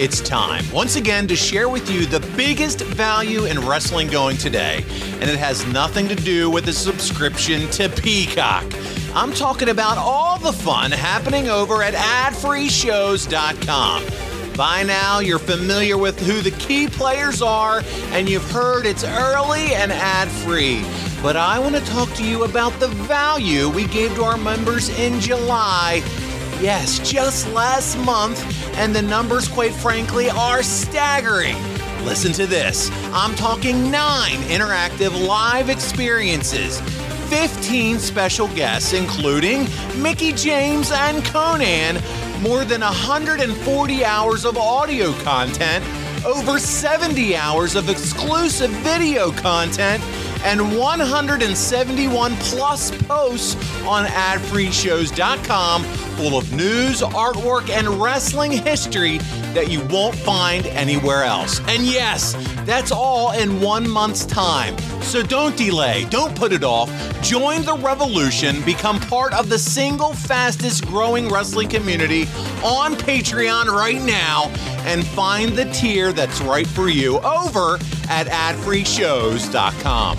It's time once again to share with you the biggest value in wrestling going today, and it has nothing to do with a subscription to Peacock. I'm talking about all the fun happening over at adfreeshows.com. By now, you're familiar with who the key players are, and you've heard it's early and ad free. But I want to talk to you about the value we gave to our members in July Yes, just last month, and the numbers, quite frankly, are staggering. Listen to this I'm talking nine interactive live experiences, 15 special guests, including Mickie James and Konnan, more than 140 hours of audio content, over 70 hours of exclusive video content and 171 plus posts on adfreeshows.com full of news, artwork, and wrestling history that you won't find anywhere else. And yes, that's all in one month's time. So don't delay, don't put it off. Join the revolution, become part of the single fastest growing wrestling community on Patreon right now, and find the tier that's right for you over at adfreeshows.com.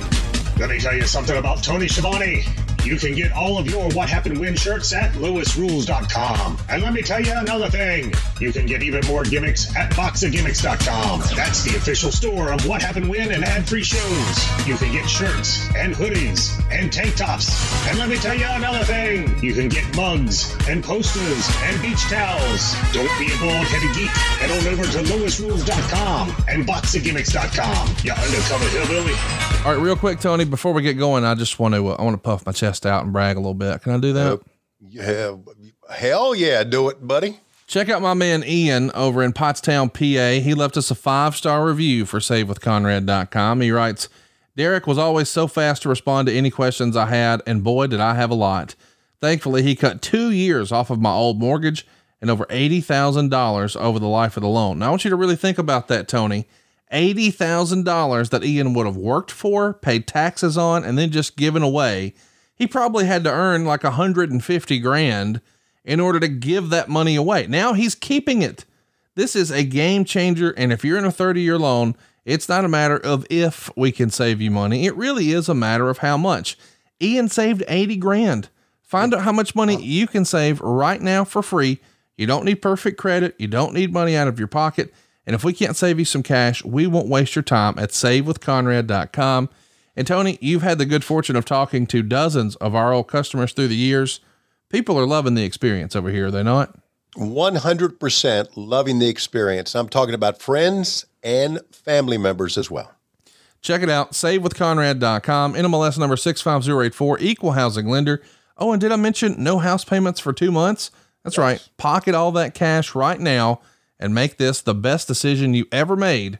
Let me tell you something about Tony Schiavone. You can get all of your What Happened When shirts at lewisrules.com. And let me tell you another thing. You can get even more gimmicks at boxofgimmicks.com. That's the official store of What Happened When and ad-free shows. You can get shirts and hoodies and tank tops. And let me tell you another thing. You can get mugs and posters and beach towels. Don't be a bald headed geek. Head on over to lewisrules.com and boxofgimmicks.com. You undercover hillbilly. All right, real quick, Tony. Before we get going, I just want to uh, I want to puff my chest out and brag a little bit. Can I do that? Yeah, hell yeah, do it, buddy. Check out my man Ian over in Pottstown, PA. He left us a five star review for SaveWithConrad.com. He writes, Derek was always so fast to respond to any questions I had, and boy, did I have a lot. Thankfully, he cut two years off of my old mortgage and over $80,000 over the life of the loan. Now, I want you to really think about that, Tony. $80,000 that Ian would have worked for, paid taxes on, and then just given away. He probably had to earn like 150 grand in order to give that money away. Now he's keeping it. This is a game changer. And if you're in a 30 year loan, it's not a matter of if we can save you money. It really is a matter of how much. Ian saved 80 grand. Find out how much money you can save right now for free. You don't need perfect credit. You don't need money out of your pocket. And if we can't save you some cash, we won't waste your time at savewithconrad.com. And Tony, you've had the good fortune of talking to dozens of our old customers through the years. People are loving the experience over here, are they not? 100% loving the experience. I'm talking about friends and family members as well. Check it out, savewithconrad.com, NMLS number 65084, equal housing lender. Oh, and did I mention no house payments for two months? That's right. Pocket all that cash right now and make this the best decision you ever made.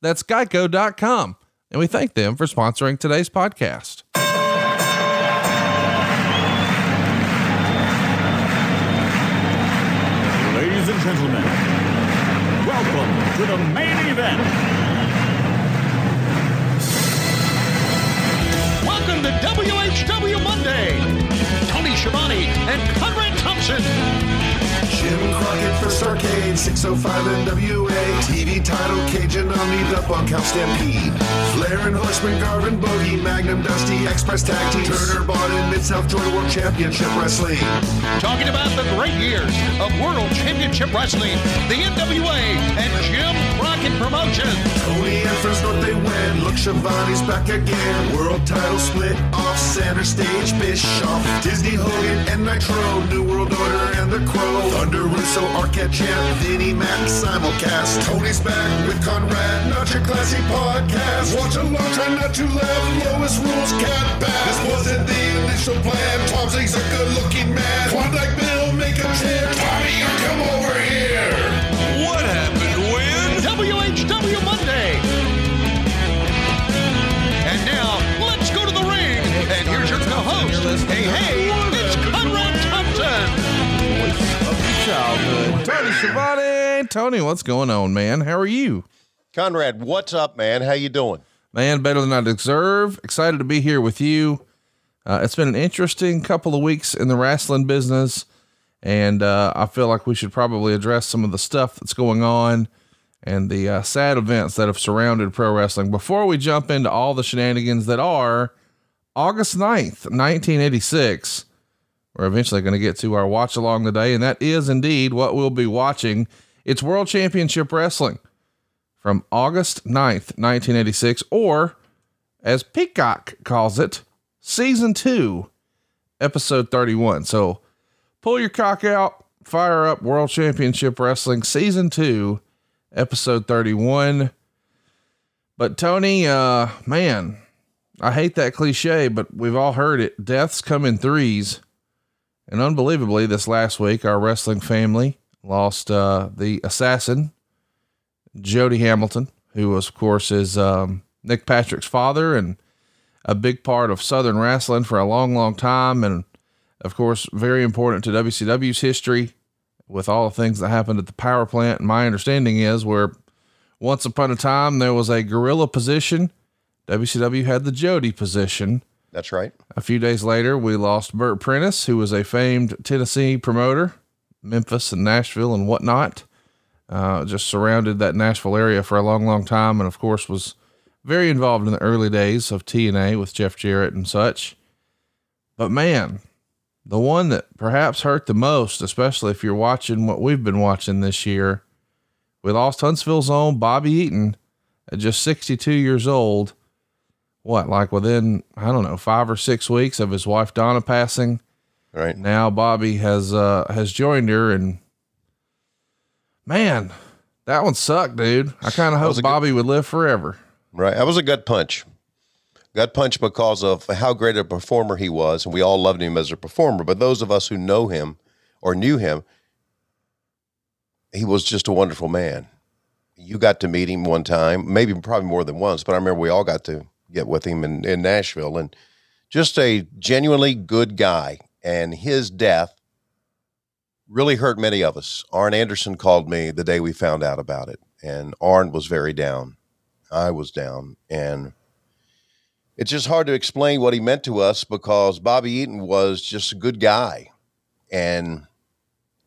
That's geico.com. And we thank them for sponsoring today's podcast. Ladies and gentlemen, welcome to the main event. Welcome to WHW Monday. Tony Schiavone and Conrad Thompson. Jim Crockett for Starcade, 605 NWA. TV title, Cajun Omni, the Bunkhouse Stampede. Flair and Horseman, Garvin, Bogey, Magnum, Dusty, Express Tag Team. Turner, Bond, Mid-South Joy World Championship Wrestling. Talking about the great years of World Championship Wrestling, the NWA, and Jim Crockett. Promotions. Tony and Friends North they win. Look, Schiavone's back again. World title split off center stage. Bischoff, Disney, Hogan, and Nitro. New World Order and the Crow. Thunder, Russo, Arquette, Champ, Vinnie, Mac, simulcast. Tony's back with Conrad. Not your classy podcast. Watch along, try not to laugh. Lowest rules cat back. This wasn't the initial plan. Tom Zenk's a good-looking man. Klondike Bill, make a chair. Tommy, you come over here. What happened when? WHW Monday. And now, let's go to the ring. And here's your co-host. Hey, hey, childhood. Tony Schiavone. Tony, what's going on, man? How are you? Conrad, what's up, man? How you doing? Man, better than I deserve. Excited to be here with you. Uh, it's been an interesting couple of weeks in the wrestling business, and uh, I feel like we should probably address some of the stuff that's going on and the uh, sad events that have surrounded pro wrestling before we jump into all the shenanigans that are August 9th, 1986. We're eventually going to get to our watch along today, and that is indeed what we'll be watching. It's World Championship Wrestling from August 9th, 1986, or as Peacock calls it, Season 2, Episode 31. So pull your cock out, fire up World Championship Wrestling Season 2, Episode 31. But Tony, uh, man, I hate that cliche, but we've all heard it. Deaths come in threes. And unbelievably, this last week, our wrestling family lost uh, the assassin, Jody Hamilton, who was, of course, is um, Nick Patrick's father and a big part of Southern wrestling for a long, long time. And of course, very important to WCW's history with all the things that happened at the power plant. And my understanding is where once upon a time there was a gorilla position, WCW had the Jody position. That's right. A few days later, we lost Bert Prentice, who was a famed Tennessee promoter, Memphis and Nashville and whatnot. Uh, just surrounded that Nashville area for a long, long time, and of course was very involved in the early days of TNA with Jeff Jarrett and such. But man, the one that perhaps hurt the most, especially if you're watching what we've been watching this year, we lost Huntsville's own Bobby Eaton at just 62 years old. What, like within, I don't know, five or six weeks of his wife Donna passing. Right. Now Bobby has uh has joined her and man, that one sucked, dude. I kind of hope a good- Bobby would live forever. Right. That was a gut punch. Gut punch because of how great a performer he was, and we all loved him as a performer. But those of us who know him or knew him, he was just a wonderful man. You got to meet him one time, maybe probably more than once, but I remember we all got to get with him in, in Nashville and just a genuinely good guy. And his death really hurt many of us. Arn Anderson called me the day we found out about it, and Arn was very down. I was down. And it's just hard to explain what he meant to us because Bobby Eaton was just a good guy. And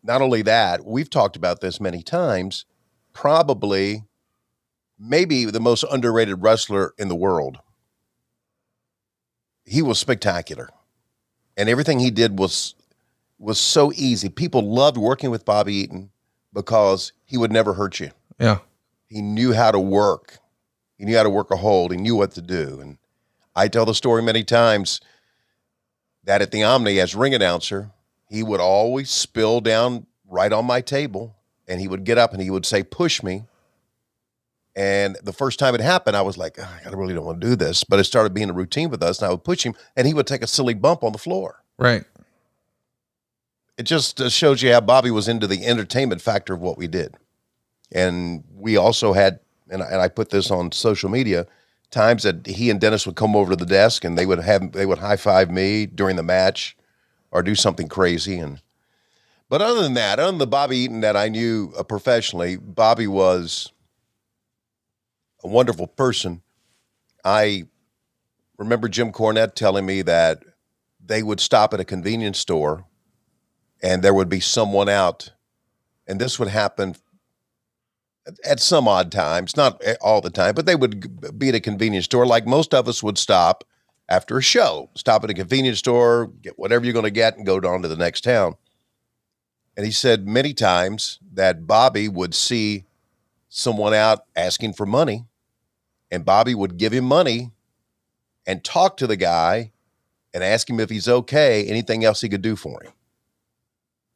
not only that, we've talked about this many times, probably maybe the most underrated wrestler in the world. He was spectacular. And everything he did was was so easy. People loved working with Bobby Eaton because he would never hurt you. Yeah. He knew how to work. He knew how to work a hold. He knew what to do. And I tell the story many times that at the Omni as ring announcer, he would always spill down right on my table and he would get up and he would say, push me. And the first time it happened, I was like, "Ah, I really don't want to do this. But it started being a routine with us and I would push him and he would take a silly bump on the floor. Right. It just uh, shows you how Bobby was into the entertainment factor of what we did. And we also had, and I, and I put this on social media, times that he and Dennis would come over to the desk and they would have they would high five me during the match, or do something crazy. And but other than that, other than the Bobby Eaton that I knew uh, professionally, Bobby was a wonderful person. I remember Jim Cornette telling me that they would stop at a convenience store and there would be someone out and this would happen at- some odd times not all the time but they would be at a convenience store. Like most of us would stop after a show stop at a convenience store get whatever you're going to get and go on to the next town. And he said many times that bobby would see someone out asking for money, and Bobby would give him money and talk to the guy and ask him if he's okay, anything else he could do for him.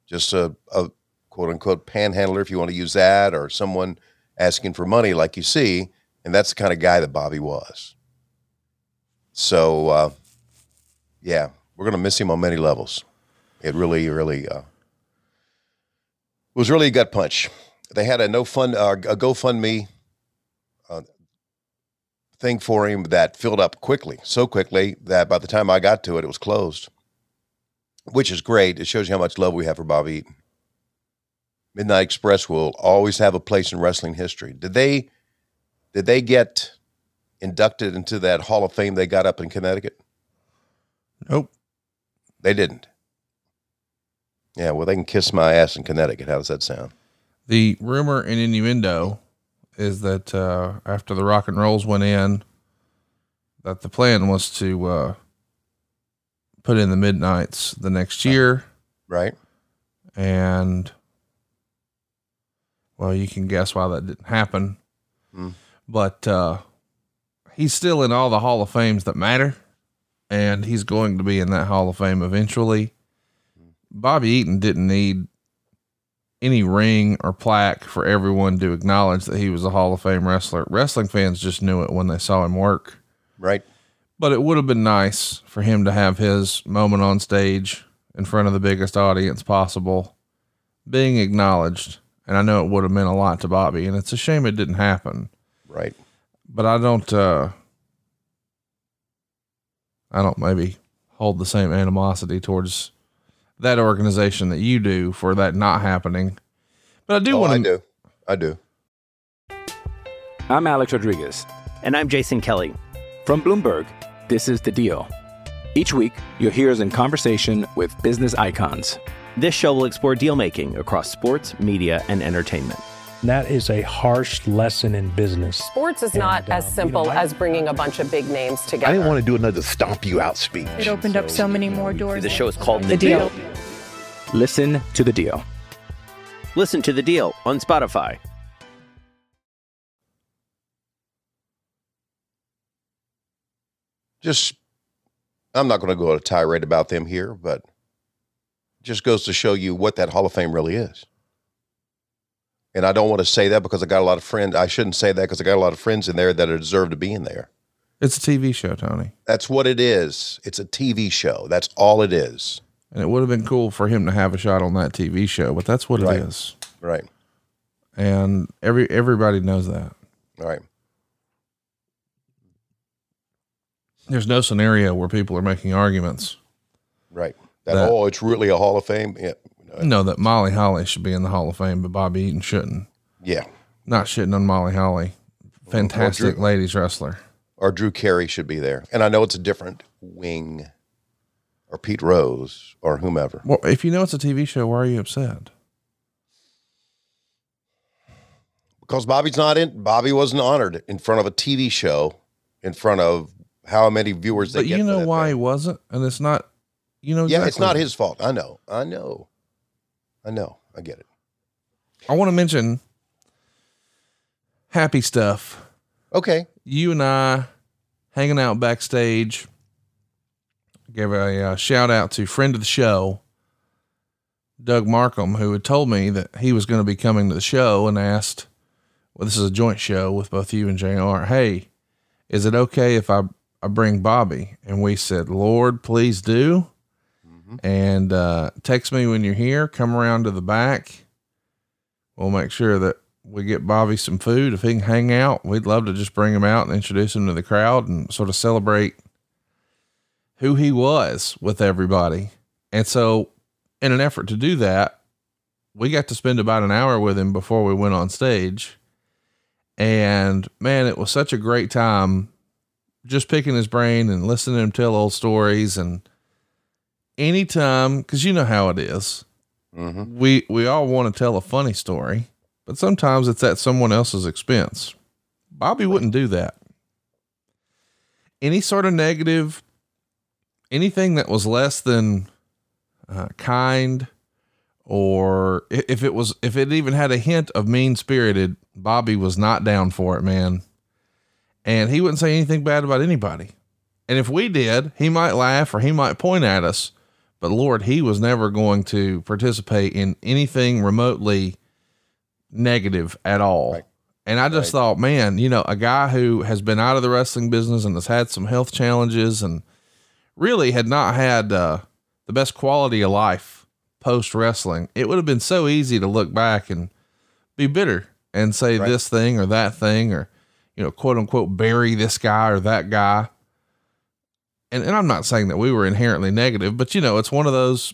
Just a, a quote unquote panhandler, if you want to use that, or someone asking for money like you see. And that's the kind of guy that Bobby was. So, uh, yeah, we're going to miss him on many levels. It really, really uh, was really a gut punch. They had a no fund, uh, a GoFundMe thing for him that filled up quickly, so quickly that by the time I got to it, it was closed, which is great. It shows you how much love we have for Bobby Eaton. Midnight Express will always have a place in wrestling history. Did they? Did they get inducted into that Hall of Fame they got up in Connecticut? Nope. They didn't. Yeah, well, they can kiss my ass in Connecticut. How does that sound? The rumor and innuendo is that uh, after the rock and rolls went in, that the plan was to uh, put in the midnights the next year, right? And well, you can guess why that didn't happen. Hmm. But uh, he's still in all the Hall of Fames that matter, and he's going to be in that Hall of Fame eventually. Bobby Eaton didn't need any ring or plaque for everyone to acknowledge that he was a Hall of Fame wrestler. Wrestling fans just knew it when they saw him work. Right. But it would have been nice for him to have his moment on stage in front of the biggest audience possible, being acknowledged. And I know it would have meant a lot to Bobby, and it's a shame it didn't happen. Right. But I don't, uh, I don't maybe hold the same animosity towards that organization that you do for that not happening. But I do Oh, want I to. do. I do. I'm Alex Rodriguez. And I'm Jason Kelly. From Bloomberg, this is The Deal. Each week, you'll hear us in conversation with business icons. This show will explore deal making across sports, media, and entertainment. That is a harsh lesson in business. Sports is not as uh, simple as bringing a bunch of big names together. I didn't want to do another stomp you out speech. It opened up so many more doors. The show is called The, The deal. Deal. Listen to The Deal. Listen to The Deal on Spotify. Just, I'm not going to go on a tirade about them here, but just goes to show you what that Hall of Fame really is. And I don't want to say that because I got a lot of friends. I shouldn't say that because I got a lot of friends in there that deserve to be in there. It's a TV show, Tony. That's what it is. It's a TV show. That's all it is. And it would have been cool for him to have a shot on that TV show, but that's what Right. it is. Right. And every everybody knows that. Right. There's no scenario where people are making arguments. Right. That, That- oh, it's really a Hall of Fame. Yeah. No, that Molly Holly should be in the Hall of Fame, but Bobby Eaton shouldn't. Yeah. Not shitting on Molly Holly. Fantastic Drew- ladies wrestler. Or Drew Carey should be there. And I know it's a different wing or Pete Rose or whomever. Well, if you know it's a TV show, why are you upset? Because Bobby's not in. Bobby wasn't honored in front of a TV show, in front of how many viewers they But you know why thing. he wasn't, and it's not. You know, Yeah, it's not his fault. I know. I know. I know. I get it. I want to mention happy stuff. Okay. You and I hanging out backstage. Give a uh, shout out to friend of the show, Doug Markham, who had told me that he was going to be coming to the show and asked, well, this is a joint show with both you and JR. Hey, is it okay if I, I bring Bobby? And we said, Lord, please do. And uh, text me when you're here. Come around to the back. We'll make sure that we get Bobby some food. If he can hang out, we'd love to just bring him out and introduce him to the crowd and sort of celebrate who he was with everybody. And so, in an effort to do that, we got to spend about an hour with him before we went on stage. And man, it was such a great time just picking his brain and listening to him tell old stories. And anytime, because you know how it is, Mm-hmm. we we all want to tell a funny story, but sometimes it's at someone else's expense. Bobby wouldn't do that. Any sort of negative, anything that was less than uh, kind or if it was if it even had a hint of mean spirited, Bobby was not down for it, man. And he wouldn't say anything bad about anybody. And if we did, he might laugh or he might point at us. But Lord, he was never going to participate in anything remotely negative at all. And I just thought, man, you know, a guy who has been out of the wrestling business and has had some health challenges and really had not had uh, the best quality of life post wrestling, it would have been so easy to look back and be bitter and say Right. this thing or that thing or, you know, quote unquote, bury this guy or that guy. And, and I'm not saying that we were inherently negative, but you know, it's one of those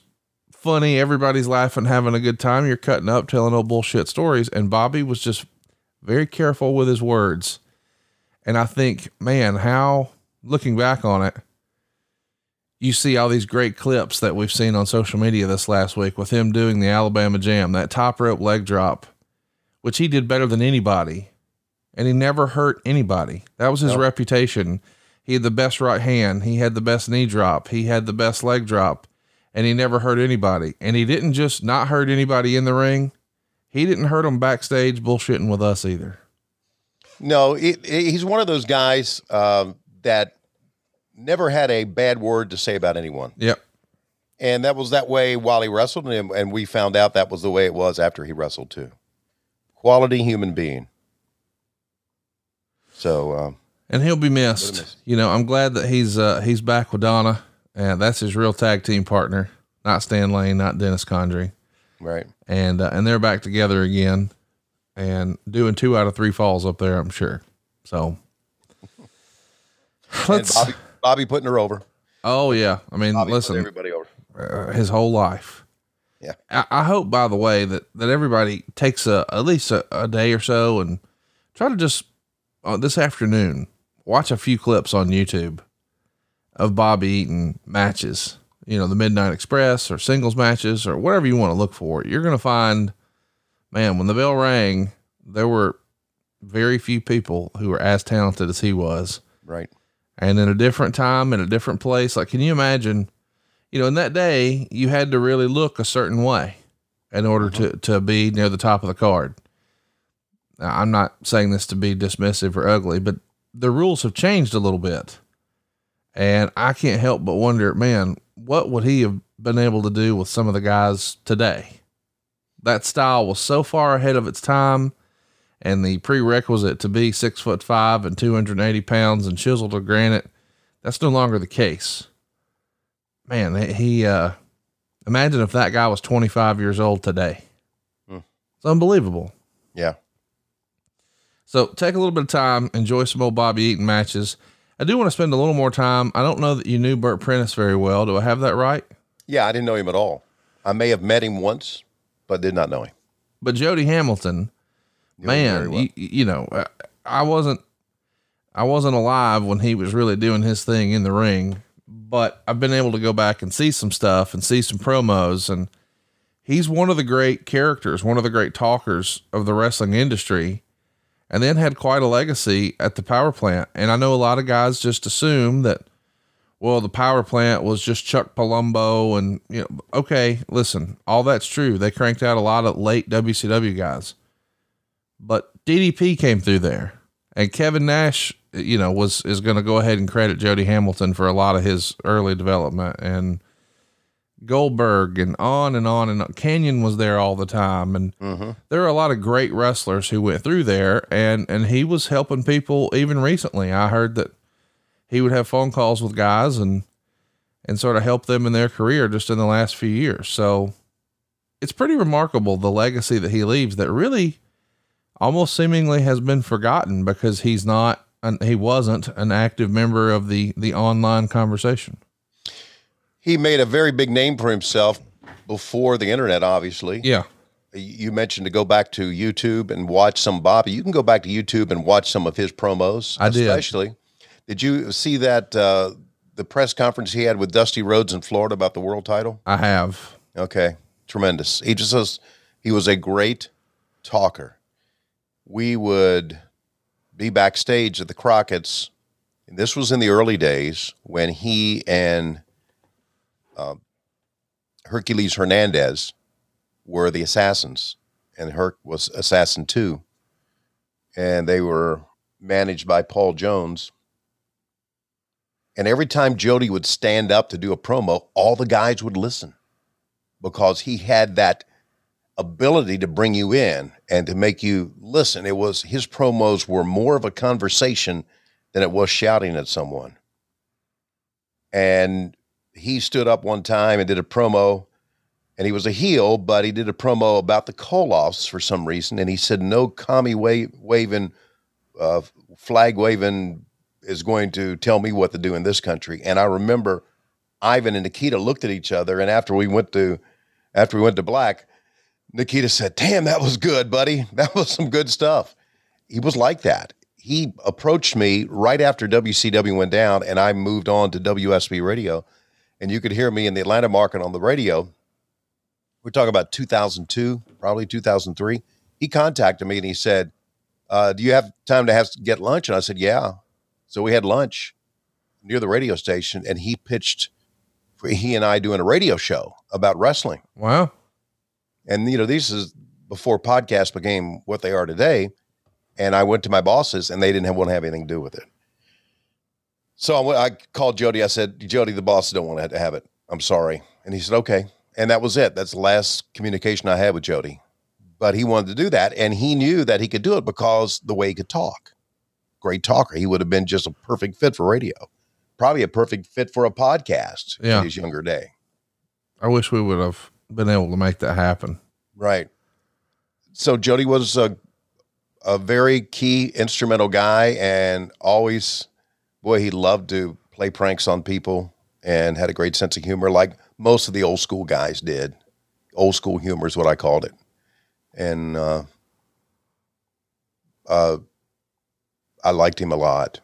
funny, everybody's laughing, having a good time. You're cutting up, telling old bullshit stories. And Bobby was just very careful with his words. And I think, man, how looking back on it, you see all these great clips that we've seen on social media this last week with him doing the Alabama Jam, that top rope leg drop, which he did better than anybody. And he never hurt anybody. That was his reputation. He had the best right hand. He had the best knee drop. He had the best leg drop. And he never hurt anybody. And he didn't just not hurt anybody in the ring. He didn't hurt them backstage bullshitting with us either. No, it, it- he's one of those guys um, that never had a bad word to say about anyone. Yep. And that was that way while he wrestled, and, and we found out that was the way it was after he wrestled too. Quality human being. So, um, and he'll be missed. miss. You know, I'm glad that he's uh he's back with Donna, and that's his real tag team partner, not Stan Lane, not Dennis Condrey, right. and uh, and they're back together again, and doing two out of three falls up there, I'm sure. So let's. Bobby, Bobby putting her over. oh yeah, I mean, Bobby listen, everybody over. uh, his whole life. Yeah. I, I hope, by the way, that that everybody takes a at least a, a day or so and try to just uh, this afternoon watch a few clips on YouTube of Bobby Eaton matches. You know, the Midnight Express or singles matches or whatever you want to look for. You're gonna find, man, when the bell rang, there were very few people who were as talented as he was Right. and in a different time in a different place. Like, can you imagine? You know, in that day, you had to really look a certain way in order to uh-huh. to be near the top of the card. Now, I'm not saying this to be dismissive or ugly, but the rules have changed a little bit, and I can't help but wonder, man, what would he have been able to do with some of the guys today? That style was so far ahead of its time and the prerequisite to be six foot five and 280 pounds and chiseled to granite, that's no longer the case. Man, he, uh, imagine if that guy was 25 years old today. Hmm. It's unbelievable. Yeah. So take a little bit of time, enjoy some old Bobby Eaton matches. I do want to spend a little more time. I don't know that you knew Bert Prentice very well. Do I have that right? Yeah, I didn't know him at all. I may have met him once, but did not know him. But Jody Hamilton, man, well. you, you know, I wasn't, I wasn't alive when he was really doing his thing in the ring, but I've been able to go back and see some stuff and see some promos, and he's one of the great characters, one of the great talkers of the wrestling industry, and then had quite a legacy at the power plant. And I know a lot of guys just assume that, well, the power plant was just Chuck Palumbo, and you know, okay, listen, all that's true. They cranked out a lot of late WCW guys, but DDP came through there, and Kevin Nash, you know, was is going to go ahead and credit Jody Hamilton for a lot of his early development, and Goldberg, and on and on and on. Kanyon was there all the time, and Mm-hmm. there are a lot of great wrestlers who went through there, and and he was helping people even recently. I heard that he would have phone calls with guys and and sort of help them in their career just in the last few years. So it's pretty remarkable the legacy that he leaves that really almost seemingly has been forgotten because he's not an, he wasn't an active member of the the online conversation. He made a very big name for himself before the internet, obviously. Yeah. You mentioned to go back to YouTube and watch some Bobby. You can go back to YouTube and watch some of his promos. I did. Especially. Did you see that uh, the press conference he had with Dusty Rhodes in Florida about the world title? I have. Okay, tremendous. He just says he was a great talker. We would be backstage at the Crockett's. And this was in the early days when he and uh, Hercules Hernandez were the Assassins, and Herc was Assassin Two, and they were managed by Paul Jones. And every time Jody would stand up to do a promo, all the guys would listen because he had that ability to bring you in and to make you listen. It was his promos were more of a conversation than it was shouting at someone. And he stood up one time and did a promo, and he was a heel, but he did a promo about the Koloffs for some reason, and he said no commie wa- waving, uh, flag waving is going to tell me what to do in this country. And I remember Ivan and Nikita looked at each other, and after we went to after we went to black, Nikita said, "Damn, that was good, buddy. That was some good stuff." He was like that. He approached me right after WCW went down, and I moved on to WSB Radio, and you could hear me in the Atlanta market on the radio. We're talking about 2002, probably 2003. He contacted me and he said, uh, "Do you have time to have to get lunch?" And I said, "Yeah." So we had lunch near the radio station, and he pitched for he and I doing a radio show about wrestling. Wow. And you know, this is before podcasts became what they are today. And I went to my bosses, and they didn't have, want to have anything to do with it. So I, I called Jody. I said, "Jody, the boss don't want to have it. I'm sorry." And he said, "Okay." And that was it. That's the last communication I had with Jody. But he wanted to do that, and he knew that he could do it because the way he could talk. Great talker. He would have been just a perfect fit for radio. Probably a perfect fit for a podcast Yeah. in his younger day. I wish we would have been able to make that happen. Right. So Jody was a a very key instrumental guy and always boy he loved to play pranks on people and had a great sense of humor like most of the old school guys did. Old school humor is what I called it. And uh uh I liked him a lot.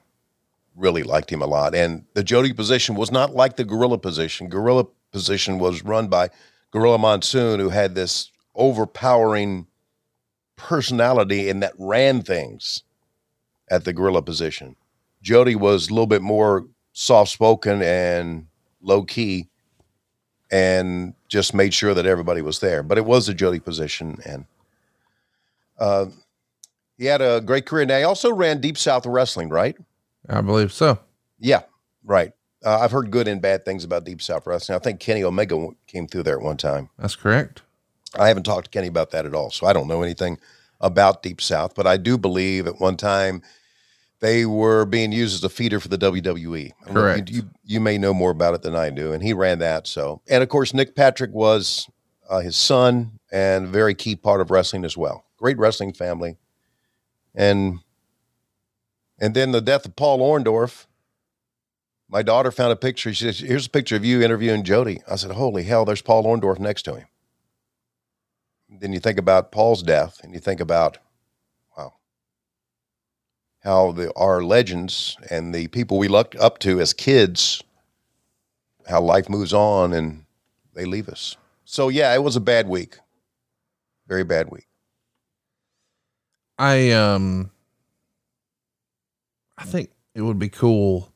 Really liked him a lot. And the Jody position was not like the gorilla position. Gorilla position was run by Gorilla Monsoon, who had this overpowering personality and that ran things at the gorilla position. Jody was a little bit more soft spoken and low key and just made sure that everybody was there. But it was the Jody position. And uh, he had a great career. Now, he also ran Deep South Wrestling, right? I believe so. Yeah, right. Uh, I've heard good and bad things about Deep South Wrestling. I think Kenny Omega w- came through there at one time. That's correct. I haven't talked to Kenny about that at all, so I don't know anything about Deep South. But I do believe at one time they were being used as a feeder for the WWE. Correct. You, you may know more about it than I do, and he ran that. So, and of course, Nick Patrick was uh, his son and a very key part of wrestling as well. Great wrestling family, and and then the death of Paul Orndorff. My daughter found a picture. She said, "Here's a picture of you interviewing Jody." I said, "Holy hell! There's Paul Orndorff next to him." Then you think about Paul's death, and you think about, how the our legends and the people we looked up to as kids, how life moves on and they leave us. So yeah, it was a bad week, very bad week. I um I think it would be cool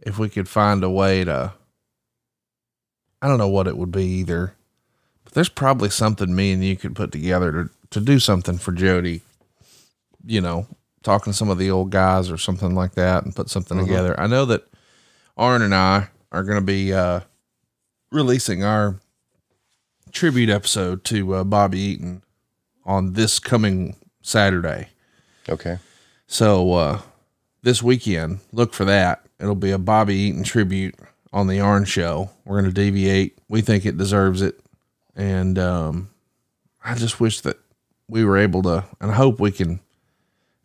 if we could find a way to I don't know what it would be either. But there's probably something me and you could put together to to do something for Jody. You know, talking to some of the old guys or something like that and put something Mhm. together. I know that Arn and I are going to be uh releasing our tribute episode to uh, Bobby Eaton on this coming Saturday. Okay. So uh this weekend, look for that. It'll be a Bobby Eaton tribute on the Arn show. We're gonna deviate. We think it deserves it. And um I just wish that we were able to and I hope we can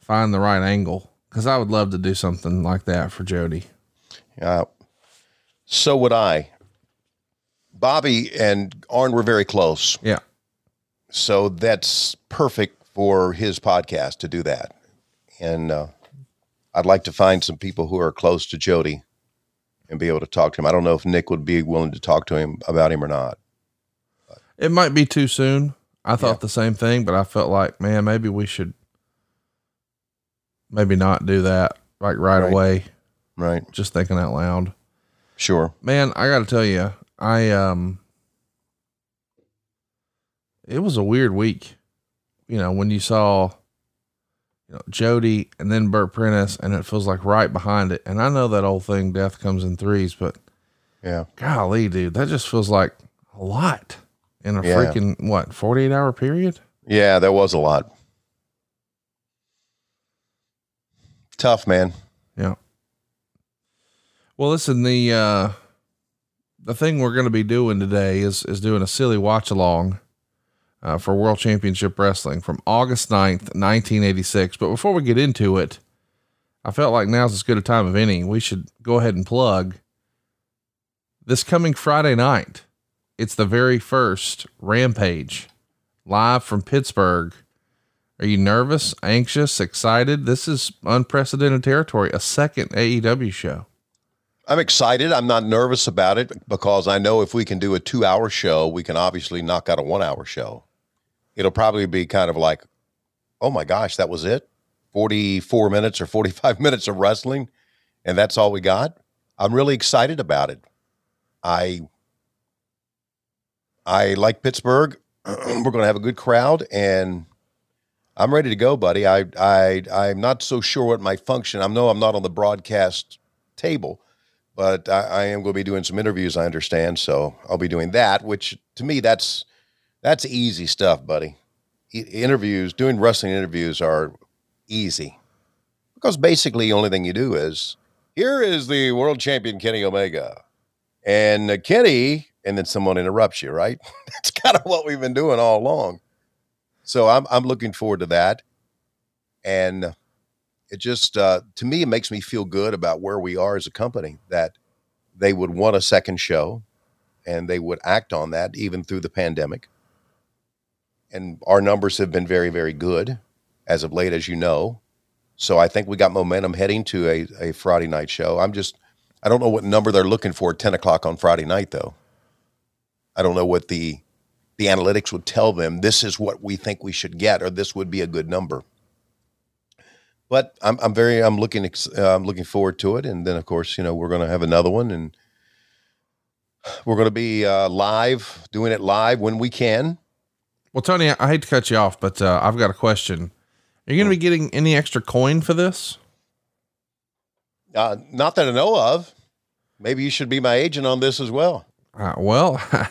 find the right angle. Cause I would love to do something like that for Jody. Uh, so would I. Bobby and Arn were very close. Yeah. So that's perfect for his podcast to do that. And uh, I'd like to find some people who are close to Jody and be able to talk to him. I don't know if Nick would be willing to talk to him about him or not. It might be too soon. I thought the same thing, but I felt like, man, maybe we should maybe not do that like right, Right. away. Right. Just thinking out loud. Sure. Man, I got to tell you, I um it was a weird week. You know, when you saw you know, Jody and then Bert Prentice, and it feels like right behind it. And I know that old thing, death comes in threes, but yeah, golly, dude, that just feels like a lot in a Yeah. freaking what, 48 hour period? Yeah, there was a lot. Tough, man. Yeah. Well, listen, the uh the thing we're going to be doing today is is doing a silly watch along uh, for World Championship Wrestling from August 9th, 1986. But before we get into it, I felt like now's as good a time of any. We should go ahead and plug this coming Friday night. It's the very first Rampage live from Pittsburgh. Are you nervous, anxious, excited? This is unprecedented territory, a second AEW show. I'm excited. I'm not nervous about it because I know if we can do a two hour show, we can obviously knock out a one hour show. It'll probably be kind of like, oh my gosh, that was it? 44 minutes or 45 minutes of wrestling, and that's all we got. I'm really excited about it. I I like Pittsburgh. We're going to have a good crowd, and I'm ready to go, buddy. I I I'm not so sure what my function. I know I'm not on the broadcast table, but I, I am going to be doing some interviews. I understand, so I'll be doing that. Which to me, that's that's easy stuff, buddy. I- interviews, doing wrestling interviews are easy because basically the only thing you do is here is the world champion Kenny Omega, and uh, Kenny, and then someone interrupts you, right? That's kind of what we've been doing all along. So I'm I'm looking forward to that, and it just uh, to me it makes me feel good about where we are as a company that they would want a second show, and they would act on that even through the pandemic. And our numbers have been very very good as of late, as you know. So I think we got momentum heading to a, a Friday night show. I'm just I don't know what number they're looking for 10 o'clock on Friday night though. I don't know what the the analytics would tell them this is what we think we should get or this would be a good number. But I'm I'm very I'm looking uh, I'm looking forward to it and then of course, you know, we're going to have another one and we're going to be uh, live doing it live when we can. Well, Tony, I, hate to cut you off, but uh, I've got a question. Are you going to be getting any extra coin for this? Uh, not that I know of. Maybe you should be my agent on this as well. Uh, well,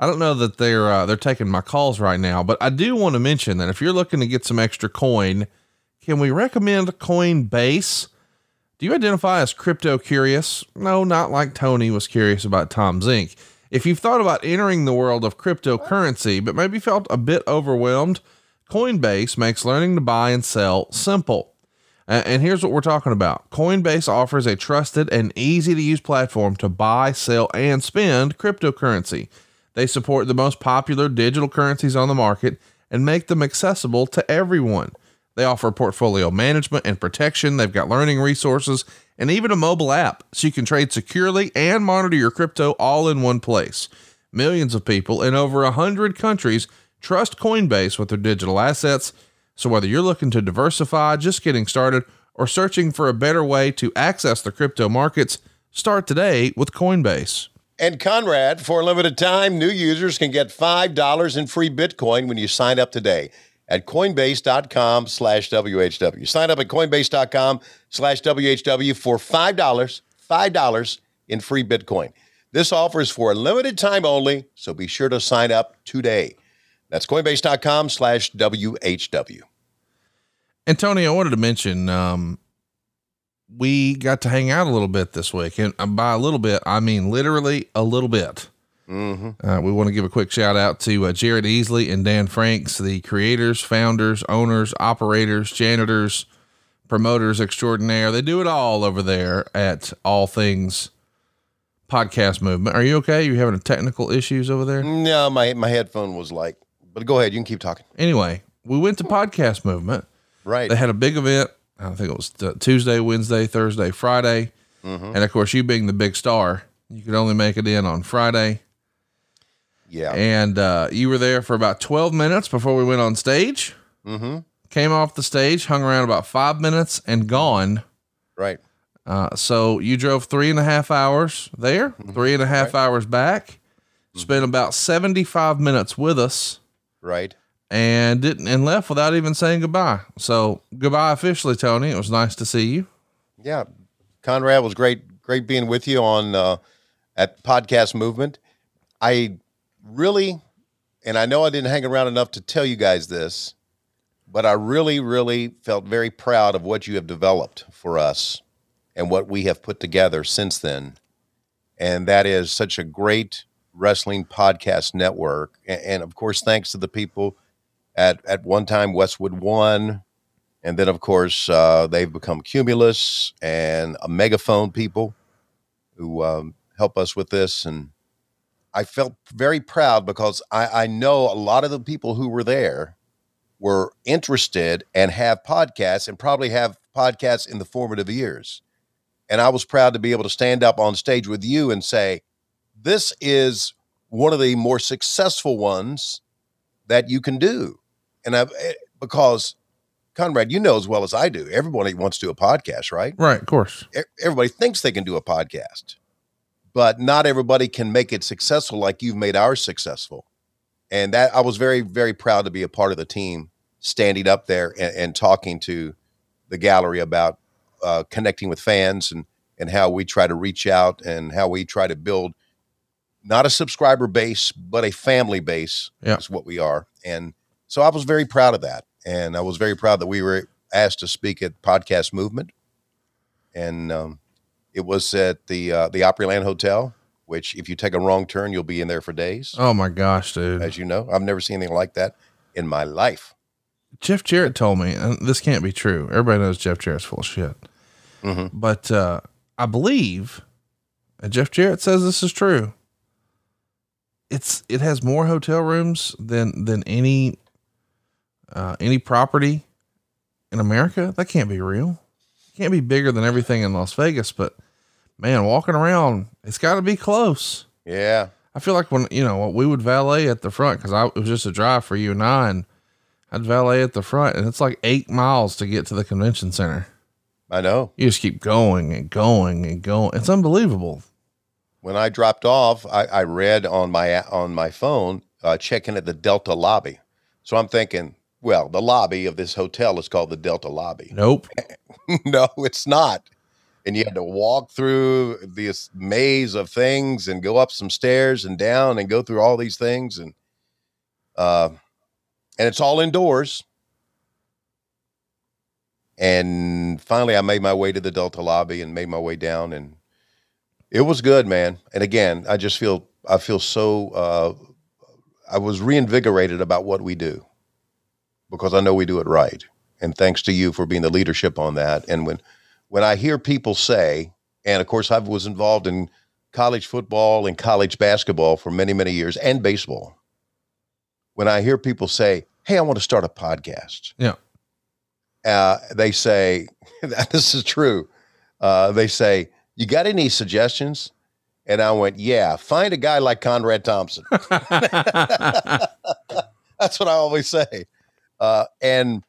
I don't know that they're uh, they're taking my calls right now, but I do want to mention that if you're looking to get some extra coin, can we recommend Coinbase? Do you identify as crypto curious? No, not like Tony was curious about Tom Zenk. If you've thought about entering the world of cryptocurrency, but maybe felt a bit overwhelmed, Coinbase makes learning to buy and sell simple. And here's what we're talking about Coinbase offers a trusted and easy to use platform to buy, sell, and spend cryptocurrency. They support the most popular digital currencies on the market and make them accessible to everyone. They offer portfolio management and protection. They've got learning resources and even a mobile app so you can trade securely and monitor your crypto all in one place. Millions of people in over 100 countries trust Coinbase with their digital assets. So whether you're looking to diversify, just getting started, or searching for a better way to access the crypto markets, start today with Coinbase. And Conrad, for a limited time, new users can get $5 in free Bitcoin when you sign up today at coinbase.com slash WHW. Sign up at coinbase.com slash WHW for $5, $5 in free Bitcoin. This offer is for a limited time only, so be sure to sign up today. That's coinbase.com slash WHW. And Tony, I wanted to mention, um, we got to hang out a little bit this week, and by a little bit, I mean literally a little bit. Mm-hmm. Uh, we want to give a quick shout out to uh, Jared Easley and Dan Franks, the creators, founders, owners, operators, janitors, promoters extraordinaire. They do it all over there at All Things Podcast Movement. Are you okay? You having technical issues over there? No, my, my headphone was like, but go ahead. You can keep talking. Anyway, we went to Podcast Movement. Right. They had a big event. I think it was uh, Tuesday, Wednesday, Thursday, Friday. Mhm. And of course, you being the big star, you could only make it in on Friday. Yeah. And uh, you were there for about 12 minutes before we went on stage. Mm-hmm. Came off the stage, hung around about five minutes, and gone. Right. Uh, so you drove three and a half hours there, three and a half hours back, spent about 75 minutes with us. Right. And didn't and left without even saying goodbye. So goodbye officially, Tony. It was nice to see you. Yeah, Conrad was great. Great being with you on uh, at Podcast Movement. I really, and I know I didn't hang around enough to tell you guys this, but I really, really felt very proud of what you have developed for us and what we have put together since then. And that is such a great wrestling podcast network. And, and of course, thanks to the people at at one time Westwood One, and then of course uh, they've become Cumulus and a Megaphone people who um, help us with this. And I felt very proud because I, I know a lot of the people who were there were interested and have podcasts and probably have podcasts in the formative years. And I was proud to be able to stand up on stage with you and say, this is one of the more successful ones that you can do. And I, eh, because Conrad, you know as well as I do, everybody wants to do a podcast, right? Right, of course. Everybody thinks they can do a podcast, but not everybody can make it successful like you've made ours successful. And that I was very, very proud to be a part of the team, standing up there and, and talking to the gallery about uh, connecting with fans and and how we try to reach out and how we try to build not a subscriber base but a family base Yeah. is what we are. And so I was very proud of that, and I was very proud that we were asked to speak at Podcast Movement, and um, it was at the uh, the Opryland Hotel. Which, if you take a wrong turn, you'll be in there for days. Oh my gosh, dude. As you know, I've never seen anything like that in my life. Jeff Jarrett told me, and this can't be true. Everybody knows Jeff Jarrett's full of shit. But uh, I believe, and Jeff Jarrett says this is true. It's it has more hotel rooms than than any uh, any property in America. That can't be real. It can't be bigger than everything in Las Vegas. But man, walking around, it's got to be close. Yeah, I feel like when you know what we would valet at the front because I it was just a drive for you and I, and I'd valet at the front, and it's like eight miles to get to the convention center. I know. You just keep going and going and going. It's unbelievable. When I dropped off, I, I read on my on my phone uh, checking at the Delta lobby. So I'm thinking, well, the lobby of this hotel is called the Delta lobby. Nope. no, it's not. And you had to walk through this maze of things and go up some stairs and down and go through all these things and uh and it's all indoors. And finally I made my way to the Delta lobby and made my way down and it was good, man. And again, I just feel I feel so uh I was reinvigorated about what we do because I know we do it right. And thanks to you for being the leadership on that. And when when I hear people say, and of course I was involved in college football and college basketball for many, many years and baseball. When I hear people say, Hey, I want to start a podcast. Yeah. Uh, they say, this is true. Uh, they say, You got any suggestions? And I went, Yeah, find a guy like Conrad Thompson. That's what I always say. Uh, and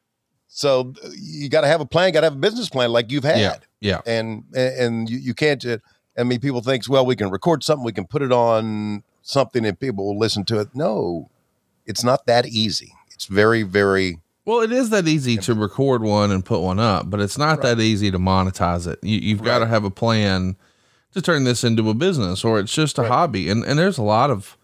so you got to have a plan, got to have a business plan like you've had. Yeah. Yeah. And and you, you can't. Just, I mean, people think, well, we can record something, we can put it on something, and people will listen to it. No, it's not that easy. It's very, very Well, it is that easy to record one and put one up, but it's not that easy to monetize it. You, you've got to have a plan to turn this into a business, or it's just a hobby. And and there's a lot of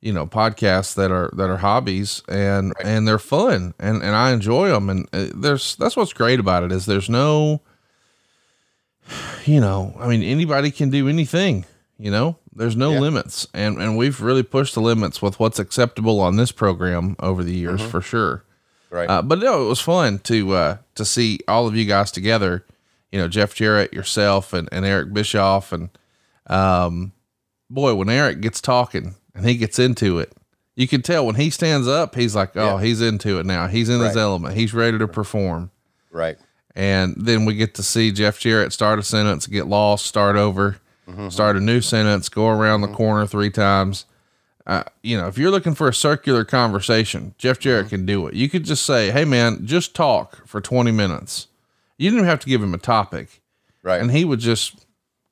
you know podcasts that are that are hobbies and and they're fun and and I enjoy them. And uh, there's that's what's great about it is there's no you know I mean anybody can do anything. You know, there's no limits, and and we've really pushed the limits with what's acceptable on this program over the years for sure. Right. Uh, but no, it was fun to uh, to see all of you guys together. You know, Jeff Jarrett, yourself, and, and Eric Bischoff, and um, boy, when Eric gets talking and he gets into it, you can tell when he stands up, he's like, oh, he's into it now. He's in his element. He's ready to perform. right. And then we get to see Jeff Jarrett start a sentence, get lost, start over, start a new sentence, go around the corner three times. Uh, you know, if you're looking for a circular conversation, Jeff Jarrett can do it. You could just say, "Hey, man, just talk for 20 minutes." You didn't have to give him a topic, right? And he would just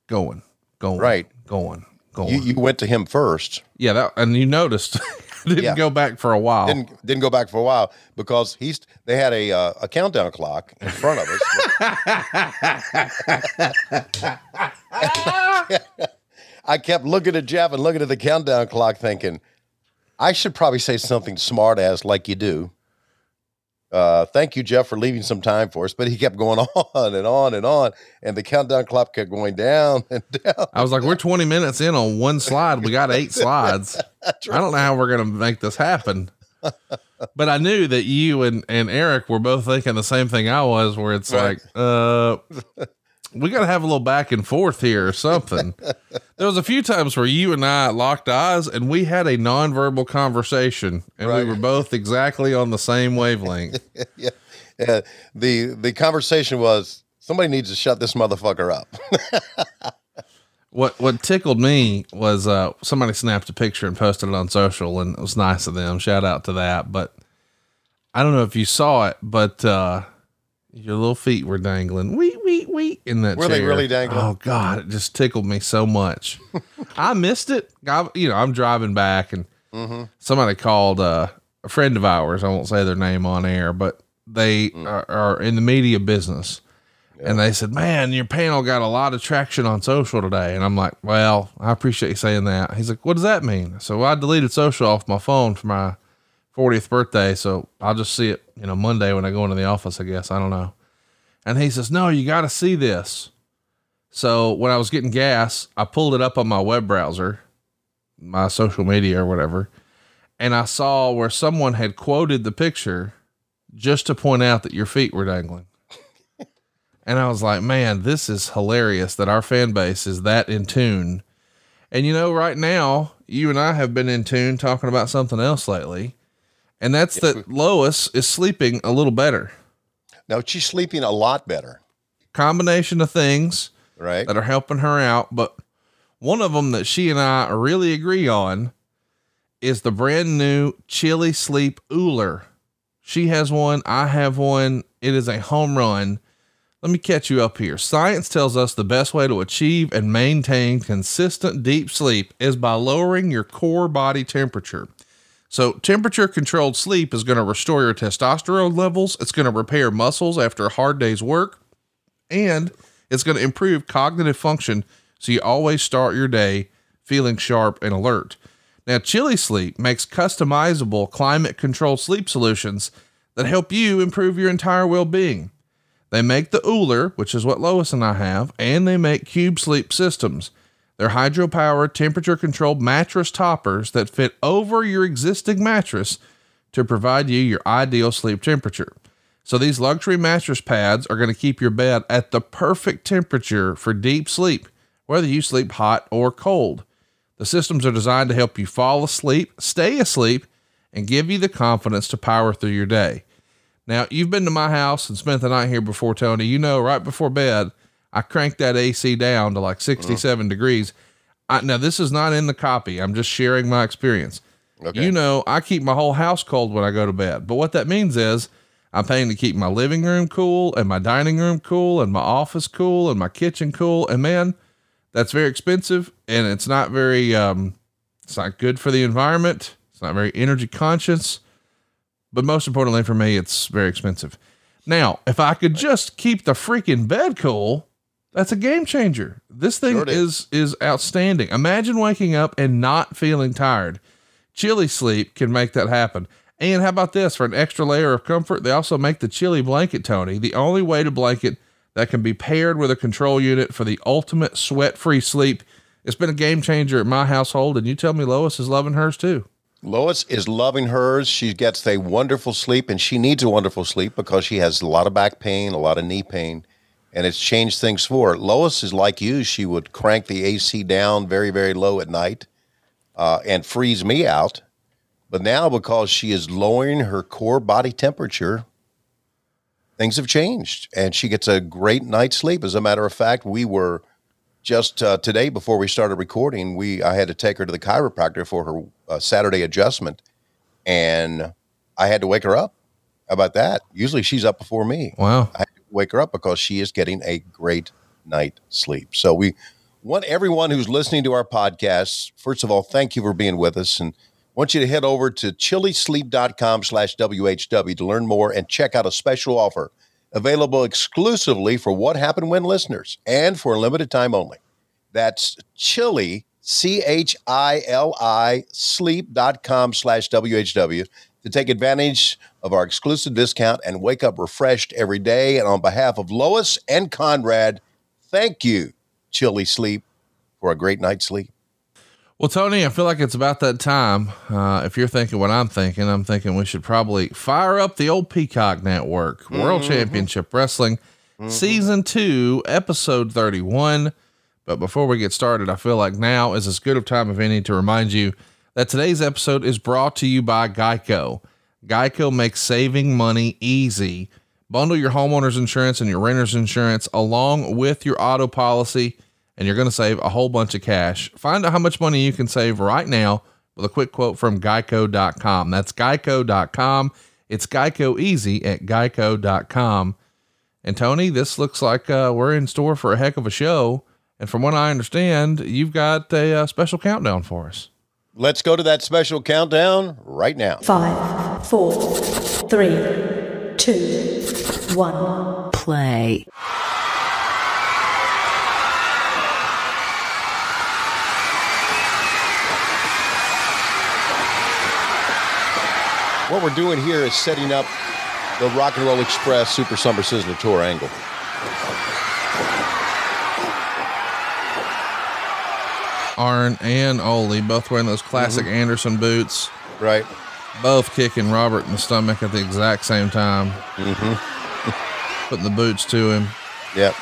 going, going, Right. going, going. You, you went to him first. yeah, that, and you noticed didn't Yeah. go back for a while. Didn't didn't go back for a while because he's they had a uh, a countdown clock in front of us. I kept looking at Jeff and looking at the countdown clock, thinking I should probably say something smart ass like you do. Uh, thank you, Jeff, for leaving some time for us. But he kept going on and on and on, and the countdown clock kept going down and down. I was like, we're 20 minutes in on one slide. We got eight slides. I don't know how we're going to make this happen. But I knew that you and, and Eric were both thinking the same thing I was, where it's Right. like, uh, we got to have a little back and forth here or something. there was a few times where you and I locked eyes and we had a nonverbal conversation and we were both exactly on the same wavelength. yeah. Uh, the the conversation was somebody needs to shut this motherfucker up. What what tickled me was uh somebody snapped a picture and posted it on social and it was nice of them. Shout out to that. But I don't know if you saw it, but uh your little feet were dangling. Wee wee wee in that Were they really dangling? Oh god, it just tickled me so much. I missed it. I, you know, I'm driving back and Mm-hmm. somebody called uh, a friend of ours. I won't say their name on air, but they Mm. are, are in the media business. And they said, Man, your panel got a lot of traction on social today. And I'm like, Well, I appreciate you saying that. He's like, What does that mean? So I deleted social off my phone for my 40th birthday. So I'll just see it, you know, Monday when I go into the office, I guess. I don't know. And he says, No, you got to see this. So when I was getting gas, I pulled it up on my web browser, my social media or whatever, and I saw where someone had quoted the picture just to point out that your feet were dangling. and I was like, man, this is hilarious that our fan base is that in tune. And you know, right now, you and I have been in tune talking about something else lately, and that's that Lois is sleeping a little better. No, she's sleeping a lot better. Combination of things Right. that are helping her out. But one of them that she and I really agree on is the brand new Chili Sleep Ooler. She has one. I have one. It is a home run. Let me catch you up here. Science tells us the best way to achieve and maintain consistent deep sleep is by lowering your core body temperature. So, temperature controlled sleep is going to restore your testosterone levels. It's going to repair muscles after a hard day's work and it's going to improve cognitive function so you always start your day feeling sharp and alert. Now, Chili Sleep makes customizable climate controlled sleep solutions that help you improve your entire well being. They make the Ooler, which is what Lois and I have, and they make Cube Sleep systems. They're hydro-powered, temperature-controlled mattress toppers that fit over your existing mattress to provide you your ideal sleep temperature. So these luxury mattress pads are going to keep your bed at the perfect temperature for deep sleep, whether you sleep hot or cold. The systems are designed to help you fall asleep, stay asleep, and give you the confidence to power through your day. Now, you've been to my house and spent the night here before, Tony. You know, right before bed, I cranked that AC down to like 67 degrees. I, now, this is not in the copy. I'm just sharing my experience. You know, I keep my whole house cold when I go to bed. But what that means is I'm paying to keep my living room cool and my dining room cool and my office cool and my kitchen cool. And man, that's very expensive and it's not very, um, it's not good for the environment. It's not very energy conscious. But most importantly for me, it's very expensive. Now, if I could just keep the freaking bed cool, that's a game changer. This thing Sure it is is outstanding. Imagine waking up and not feeling tired. Chili sleep can make that happen. And how about this for an extra layer of comfort? They also make the chili blanket, Tony, the only way to blanket that can be paired with a control unit for the ultimate sweat free sleep. It's been a game changer at my household, and you tell me Lois is loving hers too. Lois is loving hers. She gets a wonderful sleep, and she needs a wonderful sleep because she has a lot of back pain, a lot of knee pain, and it's changed things for her. Lois is like you. She would crank the AC down very, very low at night uh, and freeze me out. But now, because she is lowering her core body temperature, things have changed, and she gets a great night's sleep. As a matter of fact, we were just uh, today before we started recording, we I had to take her to the chiropractor for her uh, Saturday adjustment, and I had to wake her up. How about that? Usually she's up before me. Wow. I wake her up because she is getting a great night sleep. So we want everyone who's listening to our podcast, First of all, thank you for being with us, and want you to head over to chilisleep.com slash WHW to learn more and check out a special offer available exclusively for What Happened When listeners and for a limited time only. That's chili, C H I L I, sleep.com slash WHW to take advantage of our exclusive discount and wake up refreshed every day. And on behalf of Lois and Conrad, thank you, Chili Sleep, for a great night's sleep. Well, Tony, I feel like it's about that time. Uh, if you're thinking what I'm thinking, I'm thinking we should probably fire up the old Peacock Network, World Mm-hmm. Championship Wrestling, Season 2, Episode 31. But before we get started, I feel like now is as good of time as any to remind you that today's episode is brought to you by Geico. Geico makes saving money easy. Bundle your homeowner's insurance and your renter's insurance along with your auto policy, and you're going to save a whole bunch of cash. Find out how much money you can save right now with a quick quote from geico.com. That's geico.com. It's Geico easy at geico.com. And Tony, this looks like uh, we're in store for a heck of a show. And from what I understand, you've got a, uh special countdown for us. Let's go to that special countdown right now. Five, four, three, two, one. Play. What we're doing here is setting up the Rock and Roll Express Super Summer Sizzler Tour angle. Arn and Ole both wearing those classic Anderson boots. Right. Both kicking Robert in the stomach at the exact same time. Mm-hmm. Putting the boots to him. Yep.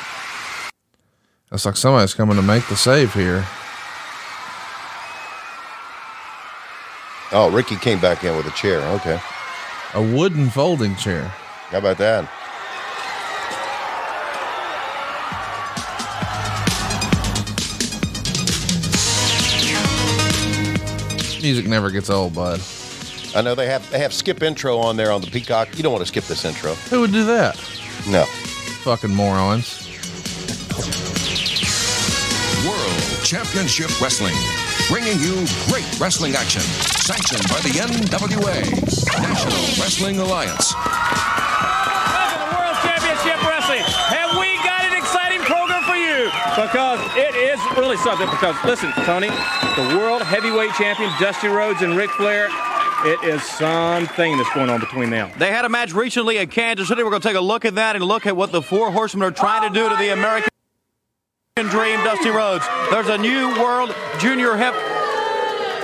It's like somebody's coming to make the save here. Oh, Ricky came back in with a chair. Okay. A wooden folding chair. How about that? Music never gets old, bud. I know they have they have skip intro on there on the Peacock. You don't want to skip this intro. Who would do that? No. Fucking morons. World Championship Wrestling, bringing you great wrestling action, sanctioned by the NWA, National Wrestling Alliance. Really something. Because listen, Tony, the world heavyweight champion Dusty Rhodes and Ric Flair. It is something that's going on between them. They had a match recently at Kansas City. We're going to take a look at that and look at what the four horsemen are trying to do to the American Dream, Dusty Rhodes. There's a new world junior hep.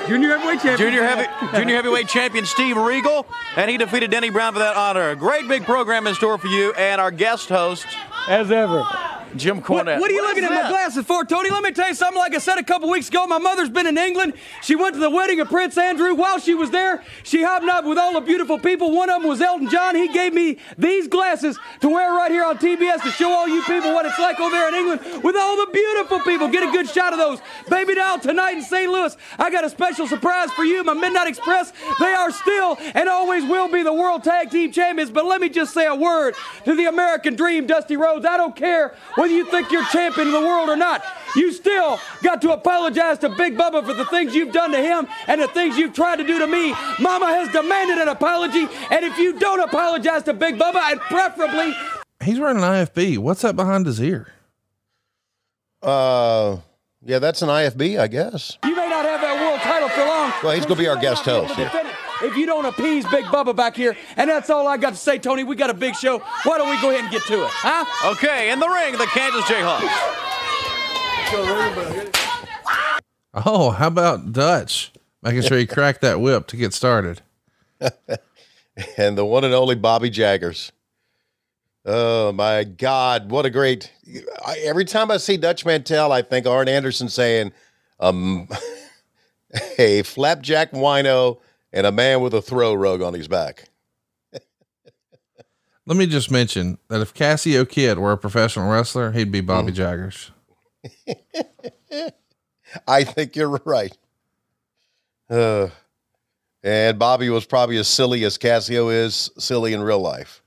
Junior heavyweight champion. Junior heavy, junior heavyweight champion Steve Regal, and he defeated Denny Brown for that honor. A Great big program in store for you, and our guest host, as ever, Jim What, Cornette. what are you What looking at my glasses for, Tony? Let me tell you something. Like I said a couple weeks ago, my mother's been in England. She went to the wedding of Prince Andrew. While she was there, she hobnobbed with all the beautiful people. One of them was Elton John. He gave me these glasses to wear right here on TBS to show all you people what it's like over there in England with all the beautiful people. Get a good shot of those. Baby doll tonight in St. Louis. I got a special surprise for you, my Midnight Express. They are still and always will be the World Tag Team Champions. But let me just say a word to the American Dream, Dusty Rhodes. I don't care whether you think you're champion of the world or not. You still got to apologize to Big Bubba for the things you've done to him and the things you've tried to do to me. Mama has demanded an apology, and if you don't apologize to Big Bubba, and preferably He's wearing an IFB. What's that behind his ear? Uh, yeah, that's an IFB, I guess. you may not have that world title for long. Well, he's gonna be our guest may not host, to yeah. defend it If you don't appease Big Bubba back here, and that's all I got to say, Tony. We got a big show. Why don't we go ahead and get to it, huh? Okay, in the ring, the Kansas Jayhawks. Oh, how about Dutch? Making sure he cracked that whip to get started. and the one and only Bobby Jaggers. Oh my God, what a great! I, every time I see Dutch Mantell, I think Arn Anderson saying, um, "A flapjack wino and a man with a throw rug on his back." Let me just mention that if Cassio Kid were a professional wrestler, he'd be Bobby Jaggers. I think you're right. Uh, and Bobby was probably as silly as Cassio is silly in real life.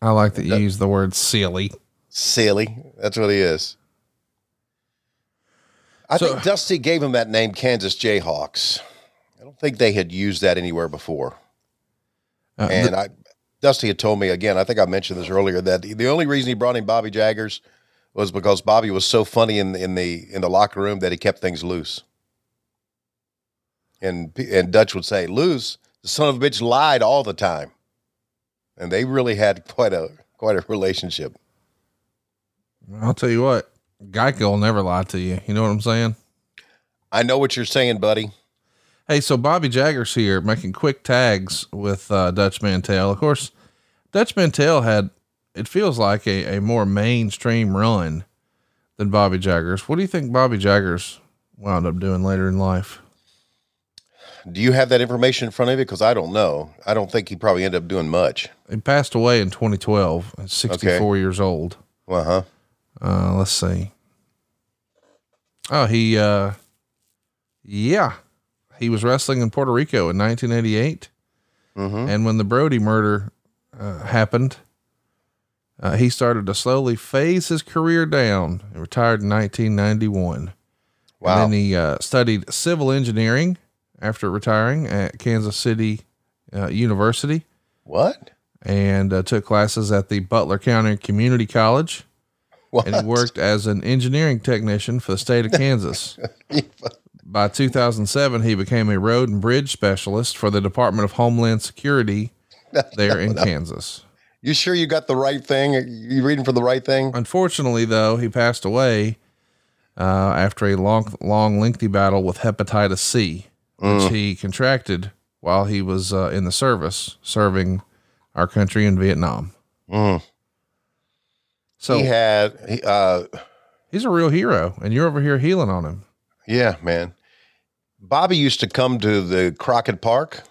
I like that you use the word silly. Silly. That's what he is. I think Dusty gave him that name, Kansas Jayhawks. I don't think they had used that anywhere before. Uh, and the- I, Dusty had told me again. I think I mentioned this earlier that the, the only reason he brought in Bobby Jaggers was because Bobby was so funny in in the in the locker room that he kept things loose. And and Dutch would say, "Loose, the son of a bitch lied all the time," and they really had quite a quite a relationship. I'll tell you what, Geico will never lie to you. You know what I'm saying? I know what you're saying, buddy. Hey, so Bobby Jaggers here making quick tags with uh, Dutch Mantell. Of course, Dutch Mantell had, it feels like a, a more mainstream run than Bobby Jaggers. What do you think Bobby Jaggers wound up doing later in life? Do you have that information in front of you? Because I don't know. I don't think he probably ended up doing much. He passed away in 2012 at 64 years old. Uh huh. Uh, let's see. Oh, he, uh, yeah, he was wrestling in Puerto Rico in 1988. And when the Brody murder uh, happened, uh, he started to slowly phase his career down and retired in 1991. Wow. And then he uh, studied civil engineering after retiring at Kansas City uh, University. What? And uh, took classes at the Butler County Community College. And he worked as an engineering technician for the state of Kansas. By 2007, he became a road and bridge specialist for the Department of Homeland Security there in. Kansas. You sure you got the right thing? You reading for the right thing? Unfortunately, though, he passed away uh, after a long, long, lengthy battle with hepatitis C, which Mm. he contracted while he was uh, in the service serving our country in Vietnam. Mm. So he had, he, uh, he's a real hero, and you're over here healing on him. yeah, man. Bobby used to come to the Crockett Park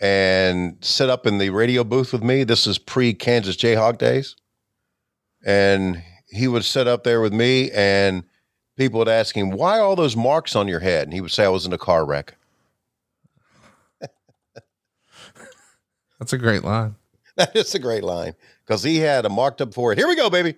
and sit up in the radio booth with me. This is pre Kansas Jayhawk days. And he would sit up there with me, and people would ask him, Why all those marks on your head? And he would say, I was in a car wreck. That's a great line. That is a great line because he had a marked up forehead. Here we go, baby.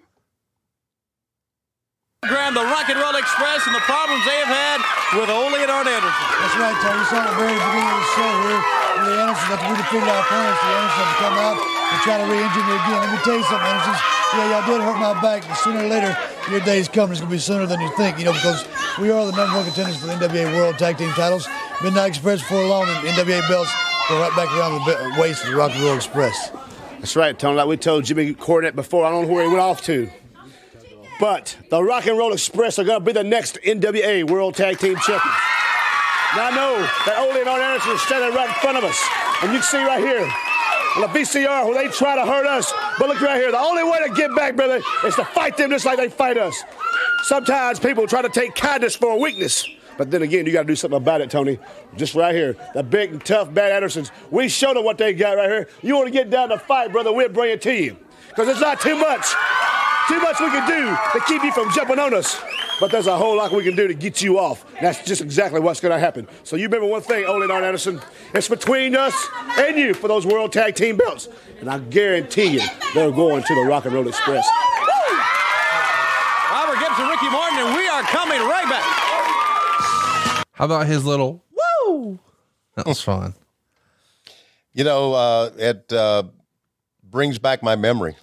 Program the Rock and Roll Express and the problems they have had with Ole and Arn Anderson. That's right, Tony. You saw at the very beginning of the show here. where The Andersons have to redefeated our opponents. The Andersons have to come out and try to re-injure me again. Let me tell you something, Andersons. Yeah, y'all did hurt my back, but sooner or later, your day's coming. It's going to be sooner than you think, you know, because we are the number one contenders for the NWA World Tag Team titles. Midnight Express for long, and NWA belts go right back around the waist of the Rock and Roll Express. That's right, Tony. Like we told Jimmy Cornette before, I don't know where he went off to. But the Rock and Roll Express are going to be the next NWA World Tag Team Champions. Now I know that Ole and Arn Anderson are standing right in front of us. And you can see right here on the VCR where they try to hurt us. But look right here. The only way to get back, brother, is to fight them just like they fight us. Sometimes people try to take kindness for a weakness. But then again, you got to do something about it, Tony. Just right here, the big and tough bad Andersons. We showed them what they got right here. You want to get down to fight, brother? We'll bring it to you. Because it's not too much. Too much we can do to keep you from jumping on us. But there's a whole lot we can do to get you off. And that's just exactly what's going to happen. So you remember one thing, Ole and Arn Anderson. It's between us and you for those World Tag Team belts. And I guarantee you, they're going to the Rock and Roll Express. Robert Gibson, Ricky Morton, and we are coming right back. How about his little woo? That was fun. You know, uh, it uh, brings back my memory.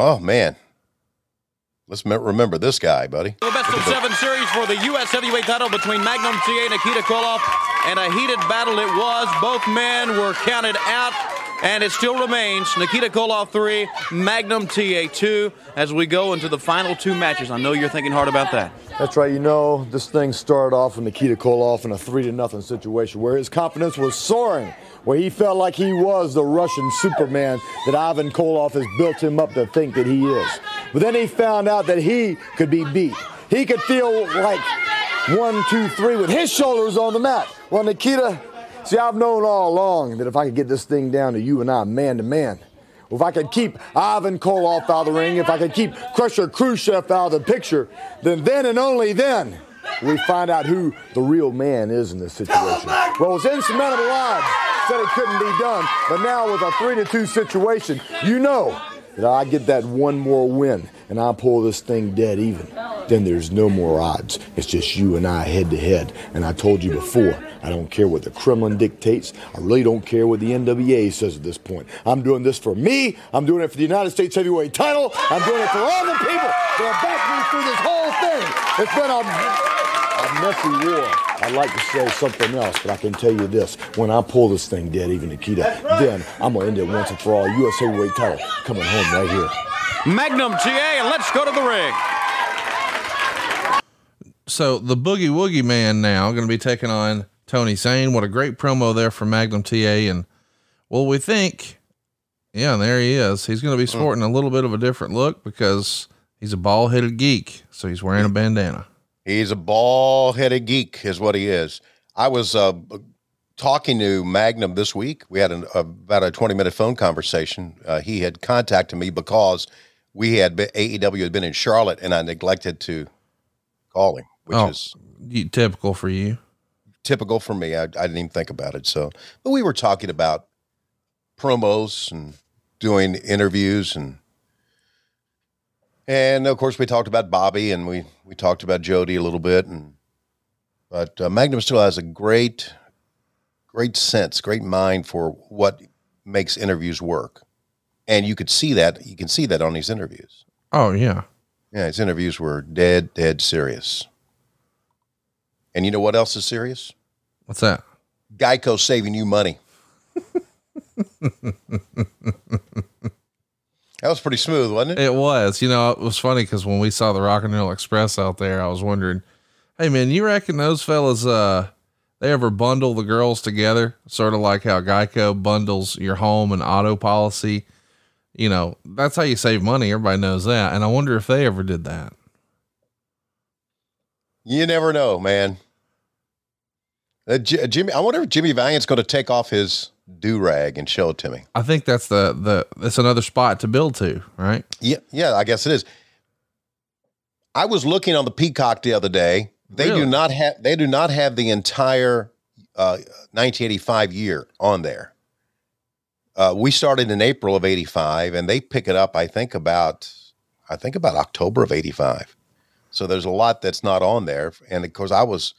Oh, man. Let's remember this guy, buddy. The best of seven series for the U.S. heavyweight title between Magnum TA and Nikita Koloff. And a heated battle it was. Both men were counted out. And it still remains Nikita Koloff 3, Magnum TA 2 as we go into the final two matches. I know you're thinking hard about that. That's right. You know, this thing started off with Nikita Koloff in a three to nothing situation where his confidence was soaring, where he felt like he was the Russian Superman that Ivan Koloff has built him up to think that he is. But then he found out that he could be beat. He could feel like one, two, three with his shoulders on the mat. Well, Nikita, see, I've known all along that if I could get this thing down to you and I man to man, if I could keep Ivan Koloff out of the ring, if I could keep Crusher Khrushchev out of the picture, then then and only then we find out who the real man is in this situation. Well, it's insurmountable odds said it couldn't be done, but now with a three to two situation, you know that I get that one more win and I pull this thing dead even. then there's no more odds. It's just you and I head to head. And I told you before, I don't care what the Kremlin dictates. I really don't care what the NWA says at this point. I'm doing this for me. I'm doing it for the United States heavyweight title. I'm doing it for all the people that have backed me through this whole thing. It's been a, a messy war. I'd like to say something else, but I can tell you this. When I pull this thing dead, even Nikita, then I'm going to end it once and for all. U.S. heavyweight title coming home right here. Magnum TA, and let's go to the ring. So the Boogie Woogie Man now going to be taking on Tony Zane. What a great promo there for Magnum TA. And well, we think, yeah, there he is. He's going to be sporting a little bit of a different look because he's a bald headed geek. So he's wearing a bandana. He's a ball headed geek, is what he is. I was uh, talking to Magnum this week. We had an, about a 20 minute phone conversation. Uh, he had contacted me because we had been, AEW had been in Charlotte and I neglected to call him, which oh, is typical for you. typical for me. I, I didn't even think about it. So, but we were talking about promos and doing interviews and and of course we talked about Bobby and we we talked about Jody a little bit and but uh, Magnum still has a great great sense, great mind for what makes interviews work. And you could see that you can see that on these interviews. Oh, yeah. Yeah, his interviews were dead dead serious. And you know what else is serious? What's that? Geico saving you money. That was pretty smooth, wasn't it? It was. You know, it was funny because when we saw the Rock and Roll Express out there, I was wondering, hey man, you reckon those fellas uh they ever bundle the girls together? Sort of like how Geico bundles your home and auto policy. You know, that's how you save money. Everybody knows that. And I wonder if they ever did that. You never know, man. Uh, J- Jimmy, I wonder if Jimmy Valiant's going to take off his do rag and show it to me. I think that's the the that's another spot to build to, right? Yeah, yeah, I guess it is. I was looking on the Peacock the other day. They Really? do not have they do not have the entire uh, 1985 year on there. Uh, we started in April of '85, and they pick it up. I think about I think about October of '85. So there's a lot that's not on there, and of course I was,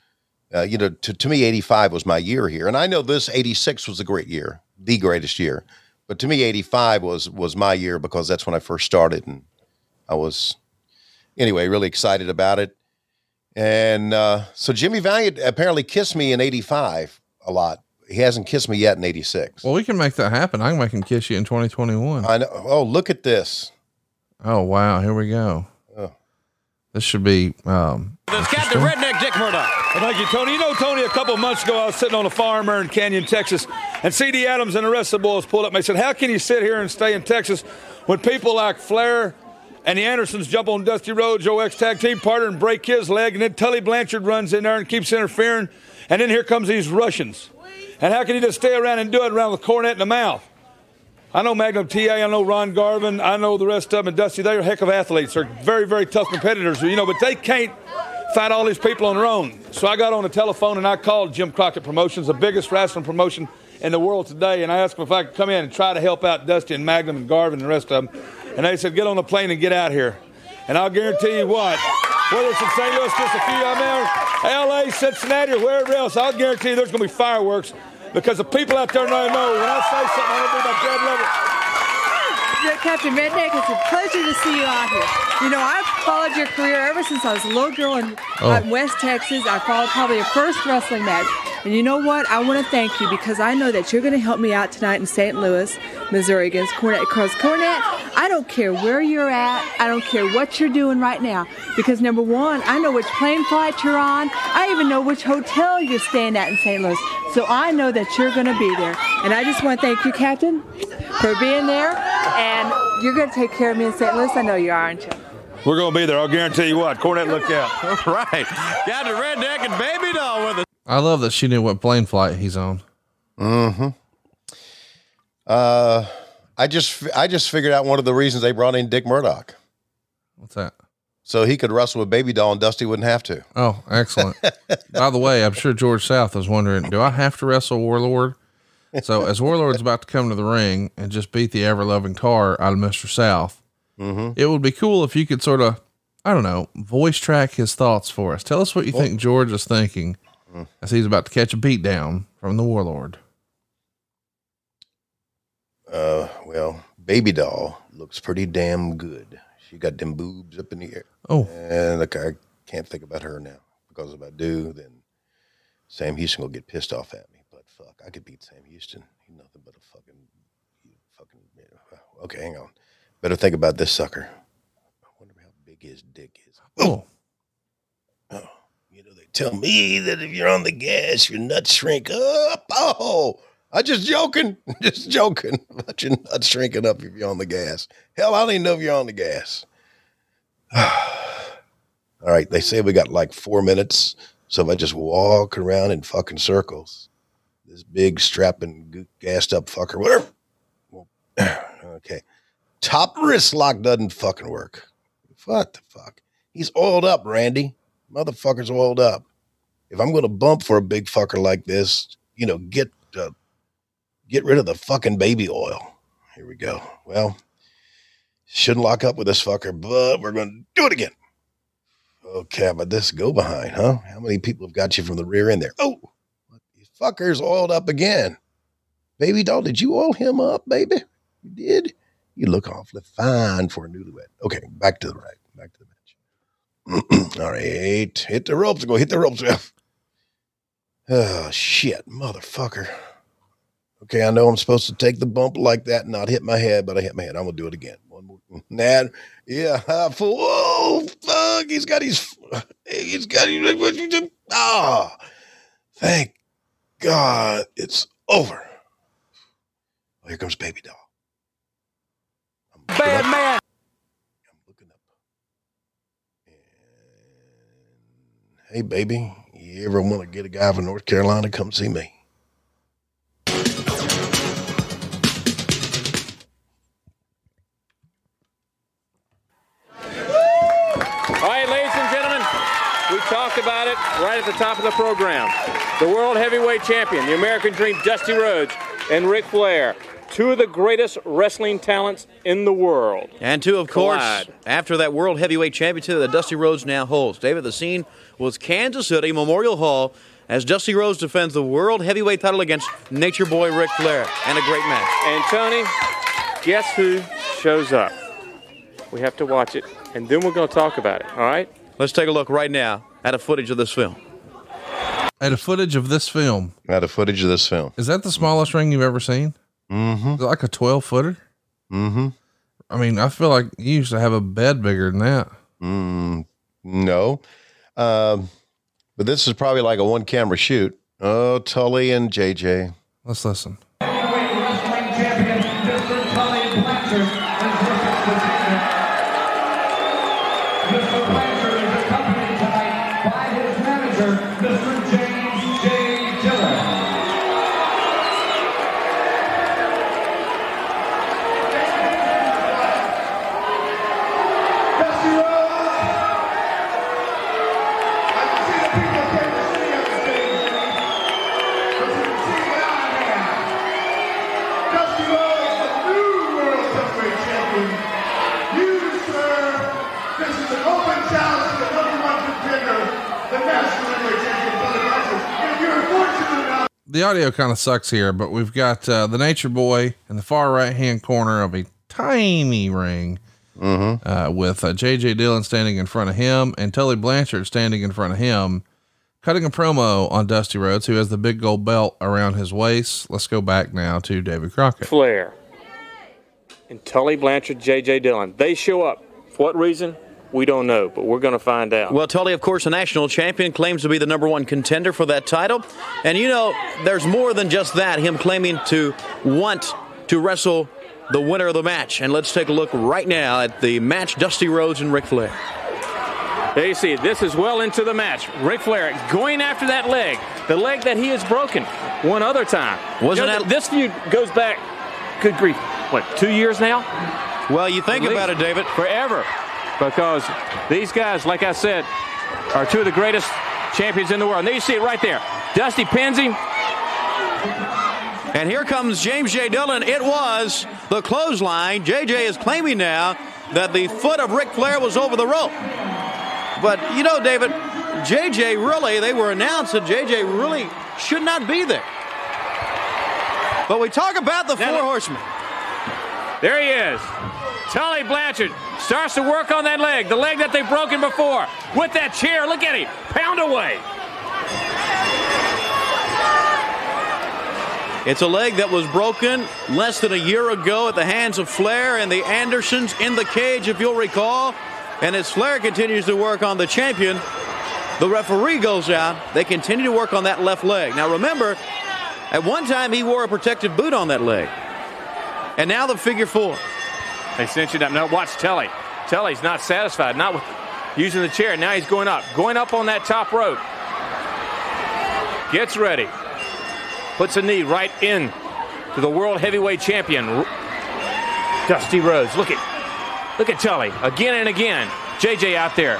uh, you know, to, to me '85 was my year here, and I know this '86 was a great year, the greatest year, but to me '85 was was my year because that's when I first started, and I was anyway really excited about it. And uh, so Jimmy Valiant apparently kissed me in '85 a lot. He hasn't kissed me yet in '86. Well, we can make that happen. I can make him kiss you in 2021. I know. Oh, look at this. Oh wow, here we go. This should be um This Captain Redneck Dick Murdoch. Well, thank you, Tony. You know, Tony, a couple months ago, I was sitting on a farm there in Canyon, Texas, and C.D. Adams and the rest of the boys pulled up and they said, How can you sit here and stay in Texas when people like Flair and the Andersons jump on Dusty Rhodes, your ex tag team partner, and break his leg, and then Tully Blanchard runs in there and keeps interfering, and then here comes these Russians. And how can you just stay around and do it around with Cornette in the mouth? I know Magnum TA, I know Ron Garvin, I know the rest of them, and Dusty, they're a heck of athletes. They're very, very tough competitors, you know, but they can't fight all these people on their own. So I got on the telephone and I called Jim Crockett Promotions, the biggest wrestling promotion in the world today, and I asked them if I could come in and try to help out Dusty and Magnum and Garvin and the rest of them. And they said, get on the plane and get out here. And I'll guarantee you what, whether it's in St. Louis, just a few there, LA, Cincinnati, or wherever else, I'll guarantee you there's going to be fireworks because the people out there know, when I say something, to be my dead level. Captain Redneck, it's a pleasure to see you out here. You know, I've followed your career ever since I was a little girl in, Oh. West Texas. I followed probably your first wrestling match. And you know what? I want to thank you because I know that you're going to help me out tonight in St. Louis, Missouri against Cornette. Because Cornette, I don't care where you're at. I don't care what you're doing right now. Because number one, I know which plane flight you're on. I even know which hotel you're staying at in St. Louis. So I know that you're going to be there. And I just want to thank you, Captain, for being there. And you're going to take care of me in St. Louis. I know you are, aren't you? We're going to be there. I'll guarantee you what. Cornette, look out. All right. Got the Redneck and Baby Doll with us. I love that she knew what plane flight he's on. Mm-hmm. Uh, I just I just figured out one of the reasons they brought in Dick Murdoch, What's that? so he could wrestle with Baby Doll and Dusty wouldn't have to. Oh, excellent. By the way, I'm sure George South was wondering, do I have to wrestle Warlord? So as Warlord's about to come to the ring and just beat the ever loving tar out of Mr. South, Mm-hmm. it would be cool if you could sort of, I don't know, voice track his thoughts for us. Tell us what you think George is thinking as he's about to catch a beat down from the warlord. Uh, well, baby doll looks pretty damn good. She got them boobs up in the air. Oh. and look, I can't think about her now because if I do, then Sam Houston will get pissed off at me. But fuck, I could beat Sam Houston. He's nothing but a fucking, fucking. Okay, hang on. Better think about this sucker. I wonder how big his dick is. Oh. Oh, you know they tell me that if you're on the gas, your nuts shrink up. Oh, I just joking, just joking about your nuts shrinking up if you're on the gas. Hell, I don't even know if you're on the gas. All right, they say we got like four minutes, so if I just walk around in fucking circles, this big strapping, gassed up fucker, whatever. Okay, top wrist lock doesn't fucking work. What the fuck? He's oiled up, Randy. Motherfucker's oiled up. If I'm going to bump for a big fucker like this, you know, get uh, get rid of the fucking baby oil. Here we go. Well, shouldn't lock up with this fucker, but we're going to do it again. Okay, but this go behind, huh? How many people have got you from the rear end there? Oh, fuckers oiled up again. Baby doll, did you oil him up, baby? You did? You look awfully fine for a newlywed. Okay, back to the right. Back to the match. All right, hit the ropes. Go hit the ropes. Oh, shit, motherfucker. Okay, I know I'm supposed to take the bump like that and not hit my head, but I hit my head. I'm gonna do it again. One more. Nah, yeah. Whoa, fuck! He's got his. He's got his. Ah, thank God it's over. Oh, here comes baby doll. Bad man. Hey, baby, you ever want to get a guy from North Carolina? Come see me. All right, ladies and gentlemen, we talked about it right at the top of the program. The World Heavyweight Champion, the American Dream, Dusty Rhodes, and Ric Flair, two of the greatest wrestling talents in the world. And two, of course, after that World Heavyweight Championship that Dusty Rhodes now holds. David, the scene was Kansas City Memorial Hall as Dusty Rhodes defends the World Heavyweight title against Nature Boy Ric Flair. And a great match. And Tony, guess who shows up? We have to watch it, and then we're going to talk about it. All right? Let's take a look right now at a footage of this film. At a footage of this film. At a footage of this film. Is that the smallest ring you've ever seen? Mm-hmm. Is it like a 12 footer? Mm-hmm. I mean, I feel like you used to have a bed bigger than that. Mm, no. Um, but this is probably like a one camera shoot. Oh, Tully and JJ. Let's listen. The audio kind of sucks here, but we've got uh, the Nature Boy in the far right hand corner of a tiny ring uh, with uh, JJ Dillon standing in front of him and Tully Blanchard standing in front of him, cutting a promo on Dusty Rhodes, who has the big gold belt around his waist. Let's go back now to David Crockett. Flair and Tully Blanchard, J.J. Dillon. They show up. For what reason? We don't know, but we're going to find out. Well, Tully, of course, the national champion, claims to be the number one contender for that title. And you know, there's more than just that, him claiming to want to wrestle the winner of the match. And let's take a look right now at the match Dusty Rhodes and Ric Flair. There you see, this is well into the match. Ric Flair going after that leg, the leg that he has broken one other time. Wasn't You know, that- this feud goes back? Good grief! What, two years now? Well, you think about it, David. Forever, because these guys, like I said, are two of the greatest champions in the world. And there you see it right there. Dusty pins him. And here comes James J. Dillon. It was the clothesline. JJ is claiming now that the foot of Ric Flair was over the rope. But you know, David, JJ really, they were announced that JJ really should not be there. But we talk about the four horsemen. There he is. Tully Blanchard starts to work on that leg, the leg that they've broken before. With that chair, look at him, pound away. It's a leg that was broken less than a year ago at the hands of Flair and the Andersons in the cage, if you'll recall. And as Flair continues to work on the champion, the referee goes out. They continue to work on that left leg. Now remember, at one time he wore a protective boot on that leg. And now the figure four. They sent you down. Now watch Tully. Tully's not satisfied, not with using the chair. Now he's going up, going up on that top rope. Gets ready. Puts a knee right in to the world heavyweight champion, Dusty Rhodes. Look at, look at Tully again and again. JJ out there.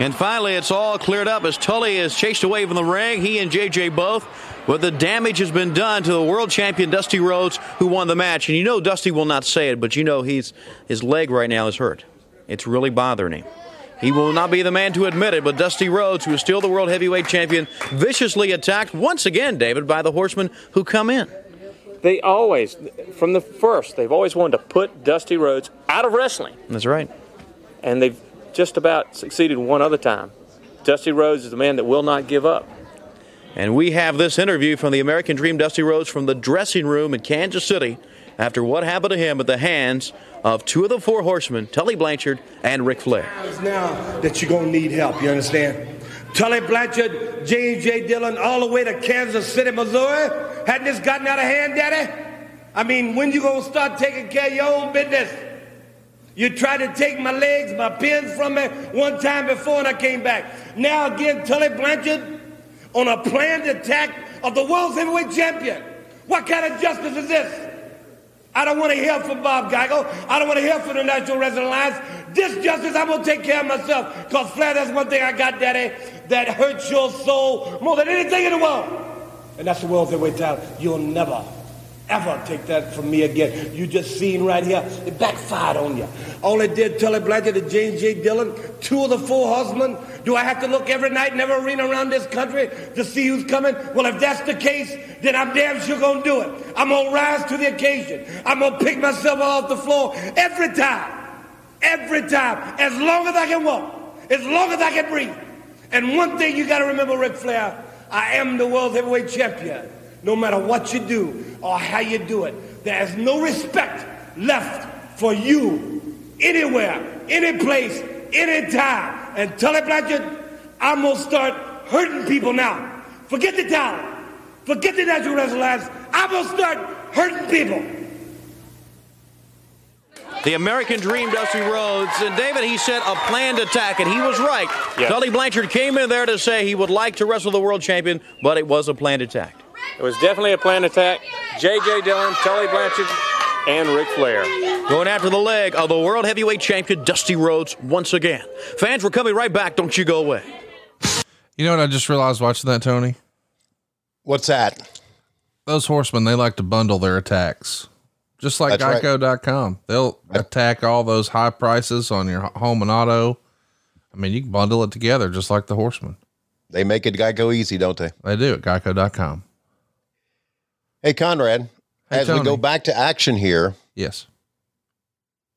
And finally, it's all cleared up as Tully is chased away from the ring. He and JJ both. But the damage has been done to the world champion Dusty Rhodes, who won the match. And you know Dusty will not say it, but you know he's his leg right now is hurt. It's really bothering him. He will not be the man to admit it, but Dusty Rhodes, who is still the world heavyweight champion, viciously attacked once again, David, by the horsemen who come in. They always, from the first, they've always wanted to put Dusty Rhodes out of wrestling. That's right. And they've just about succeeded one other time. Dusty Rhodes is the man that will not give up. And we have this interview from the American Dream Dusty Rhodes from the dressing room in Kansas City after what happened to him at the hands of two of the four horsemen, Tully Blanchard and Ric Flair. Now that you're going to need help, you understand? Tully Blanchard, James J. Dillon, all the way to Kansas City, Missouri. Hadn't this gotten out of hand, Daddy? I mean, when you going to start taking care of your own business? You tried to take my legs, my pins from me one time before and I came back. Now again, Tully Blanchard on a planned attack of the world's heavyweight champion. What kind of justice is this? I don't want to hear from Bob Geigel. I don't want to hear from the National Wrestling Alliance. This justice, I'm going to take care of myself. Because, Flair, that's one thing I got, Daddy, that hurts your soul more than anything in the world. And that's the world's heavyweight title. You'll never, ever take that from me again. You just seen right here, it backfired on you. All it did, Tully Blanchard and James J. Dillon, two of the four horsemen. Do I have to look every night in every arena around this country to see who's coming? Well, if that's the case, then I'm damn sure gonna do it. I'm gonna rise to the occasion. I'm gonna pick myself off the floor every time. Every time. As long as I can walk. As long as I can breathe. And one thing you gotta remember, Ric Flair, I am the world heavyweight champion. No matter what you do or how you do it, there is no respect left for you anywhere, any place, any time. And tell Tully Blanchard, I'm gonna start hurting people now. Forget the talent. Forget the natural wrestling I'm gonna start hurting people. The American Dream, Dusty Rhodes. And David, he said a planned attack, and he was right. Yeah. Tully Blanchard came in there to say he would like to wrestle the world champion, but it was a planned attack. It was definitely a planned attack. J.J. Dillon, Tully Blanchard, and Ric Flair. Going after the leg of the world heavyweight champion, Dusty Rhodes, once again. Fans, we're coming right back. Don't you go away. You know what I just realized watching that, Tony? What's that? Those horsemen, they like to bundle their attacks. Just like That's right. Geico.com. They'll attack all those high prices on your home and auto. I mean, you can bundle it together just like the horsemen. They make it Geico easy, don't they? They do at Geico.com. Hey, Conrad, Hey, as we go back to action here, Yes.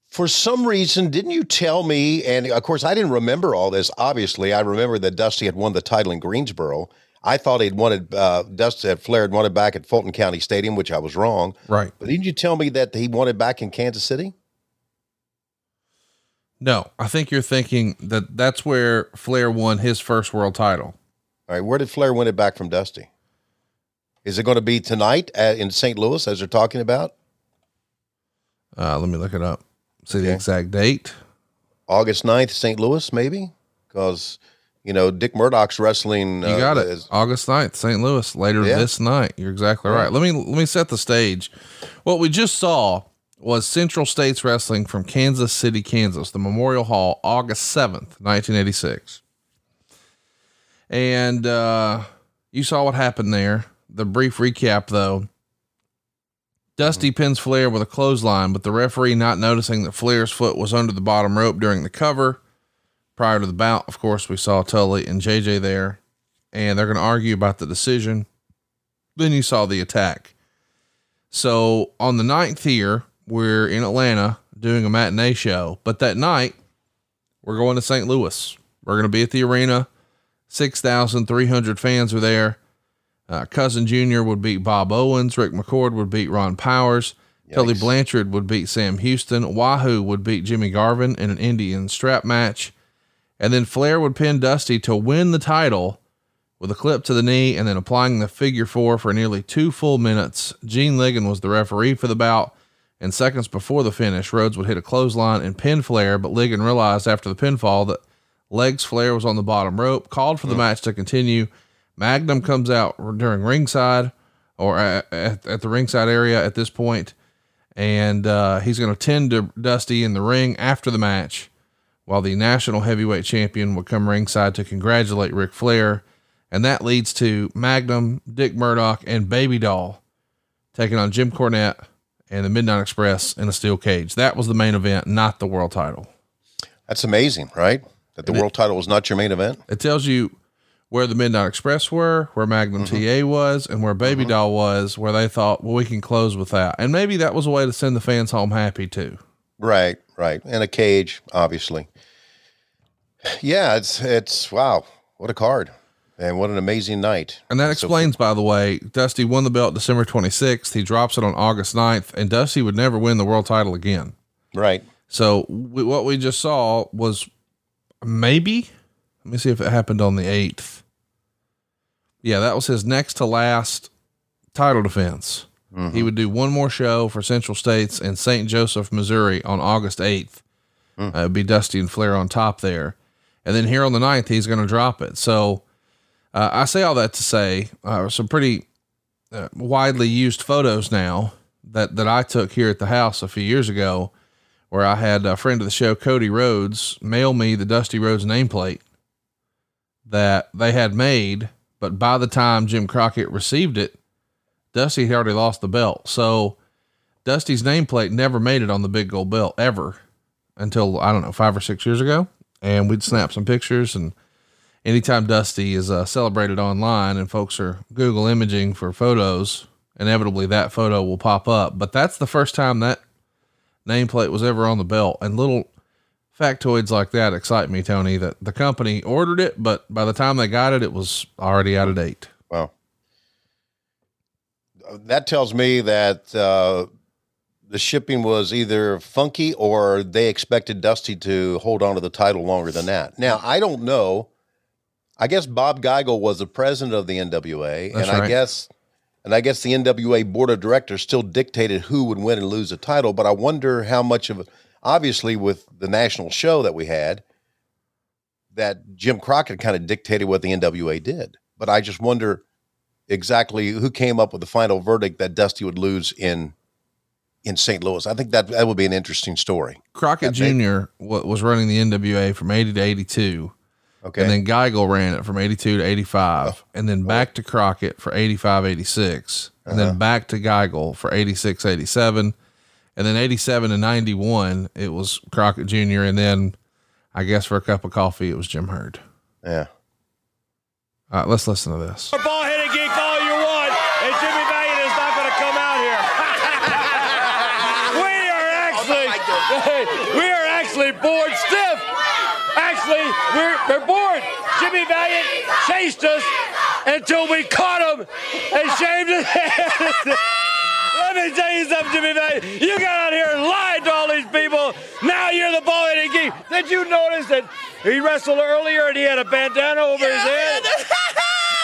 for some reason, didn't you tell me? And of course, I didn't remember all this. Obviously, I remember that Dusty had won the title in Greensboro. I thought he'd wanted uh, Dusty had Flair had wanted back at Fulton County Stadium, which I was wrong. Right. But didn't you tell me that he wanted back in Kansas City? No, I think you're thinking that that's where Flair won his first world title. All right, where did Flair win it back from Dusty? Is it going to be tonight at, in St. Louis, as they're talking about? Uh, let me look it up. See the exact date. August 9th, St. Louis, maybe? Because, you know, Dick Murdoch's wrestling. You got it. August 9th, St. Louis, later Yeah. this night. You're exactly right. Yeah. Let me let me set the stage. What we just saw was Central States Wrestling from Kansas City, Kansas, the Memorial Hall, August 7th, 1986. And uh you saw what happened there. The brief recap though. Dusty mm-hmm. pins Flair with a clothesline, but the referee not noticing that Flair's foot was under the bottom rope during the cover. Prior to the bout, of course, we saw Tully and JJ there, and they're going to argue about the decision. Then you saw the attack. So on the ninth here, we're in Atlanta doing a matinee show, but that night we're going to St. Louis. We're going to be at the arena. 6,300 fans are there. Uh, Cousin Jr. would beat Bob Owens. Rick McCord would beat Ron Powers. Tully Blanchard would beat Sam Houston. Wahoo would beat Jimmy Garvin in an Indian strap match. And then Flair would pin Dusty to win the title with a clip to the knee and then applying the figure four for nearly two full minutes. Gene Ligon was the referee for the bout. And seconds before the finish, Rhodes would hit a clothesline and pin Flair, but Ligon realized after the pinfall that legs Flair was on the bottom rope, called for the match to continue. Magnum comes out during ringside or at, at, at the ringside area at this point, and uh, he's going to tend to Dusty in the ring after the match, while the national heavyweight champion will come ringside to congratulate Ric Flair. And that leads to Magnum, Dick Murdoch, and Baby Doll taking on Jim Cornette and the Midnight Express in a steel cage. That was the main event, not the world title. That's amazing, right? That the it- world title was not your main event. It tells you where the Midnight Express were, where Magnum mm-hmm. TA was, and where Baby mm-hmm. Doll was, where they thought, well, we can close with that. And maybe that was a way to send the fans home happy too. Right, right. And a cage, obviously. Yeah, it's it's wow, what a card. And what an amazing night. And that So- explains, by the way, Dusty won the belt December 26th. He drops it on August 9th, and Dusty would never win the world title again. Right. So we, what we just saw was maybe, let me see if it happened on the 8th. Yeah, that was his next to last title defense. He would do one more show for Central States in St. Joseph, Missouri on August 8th. Uh, it'd be Dusty and Flair on top there. And then here on the 9th, he's going to drop it. So uh, I say all that to say uh, some pretty uh, widely used photos now that, that I took here at the house a few years ago where I had a friend of the show, Cody Rhodes, mail me the Dusty Rhodes nameplate that they had made. But by the time Jim Crockett received it, Dusty had already lost the belt. So Dusty's nameplate never made it on the big gold belt ever until, I don't know, five or six years ago. And we'd snap some pictures. And anytime Dusty is uh, celebrated online and folks are Google imaging for photos, inevitably that photo will pop up. But that's the first time that nameplate was ever on the belt. And little factoids like that excite me, Tony, that the company ordered it, but by the time they got it, it was already out of date. Wow. That tells me that uh, the shipping was either funky or they expected Dusty to hold on to the title longer than that. Now, I don't know. I guess Bob Geigel was the president of the NWA, That's and I guess and I guess the NWA board of directors still dictated who would win and lose the title, but I wonder how much of obviously with the national show that we had that Jim Crockett kind of dictated what the NWA did. But I just wonder exactly who came up with the final verdict that Dusty would lose in in St. Louis. I think that that would be an interesting story. Crockett Jr. wa- was running the NWA from 80 to 82. Okay. And then Geigel ran it from 82 to 85. And then back to Crockett for 85, 86. And Uh-huh. then back to Geigel for 86, 87. And then 87 and 91, it was Crockett Jr. And then I guess for a cup of coffee, it was Jim Herd. Yeah. All right, let's listen to this. Ball hitting geek all you want, and Jimmy Valiant is not going to come out here. we are actually, we are actually bored stiff. Actually, we're, we're bored. Jimmy Valiant chased us until we caught him and shaved his head. Let me tell you something, Jimmy Valiant. You got out here and lied to all these people. Now you're the ball hitting geek. Did you notice that he wrestled earlier and he had a bandana over his head?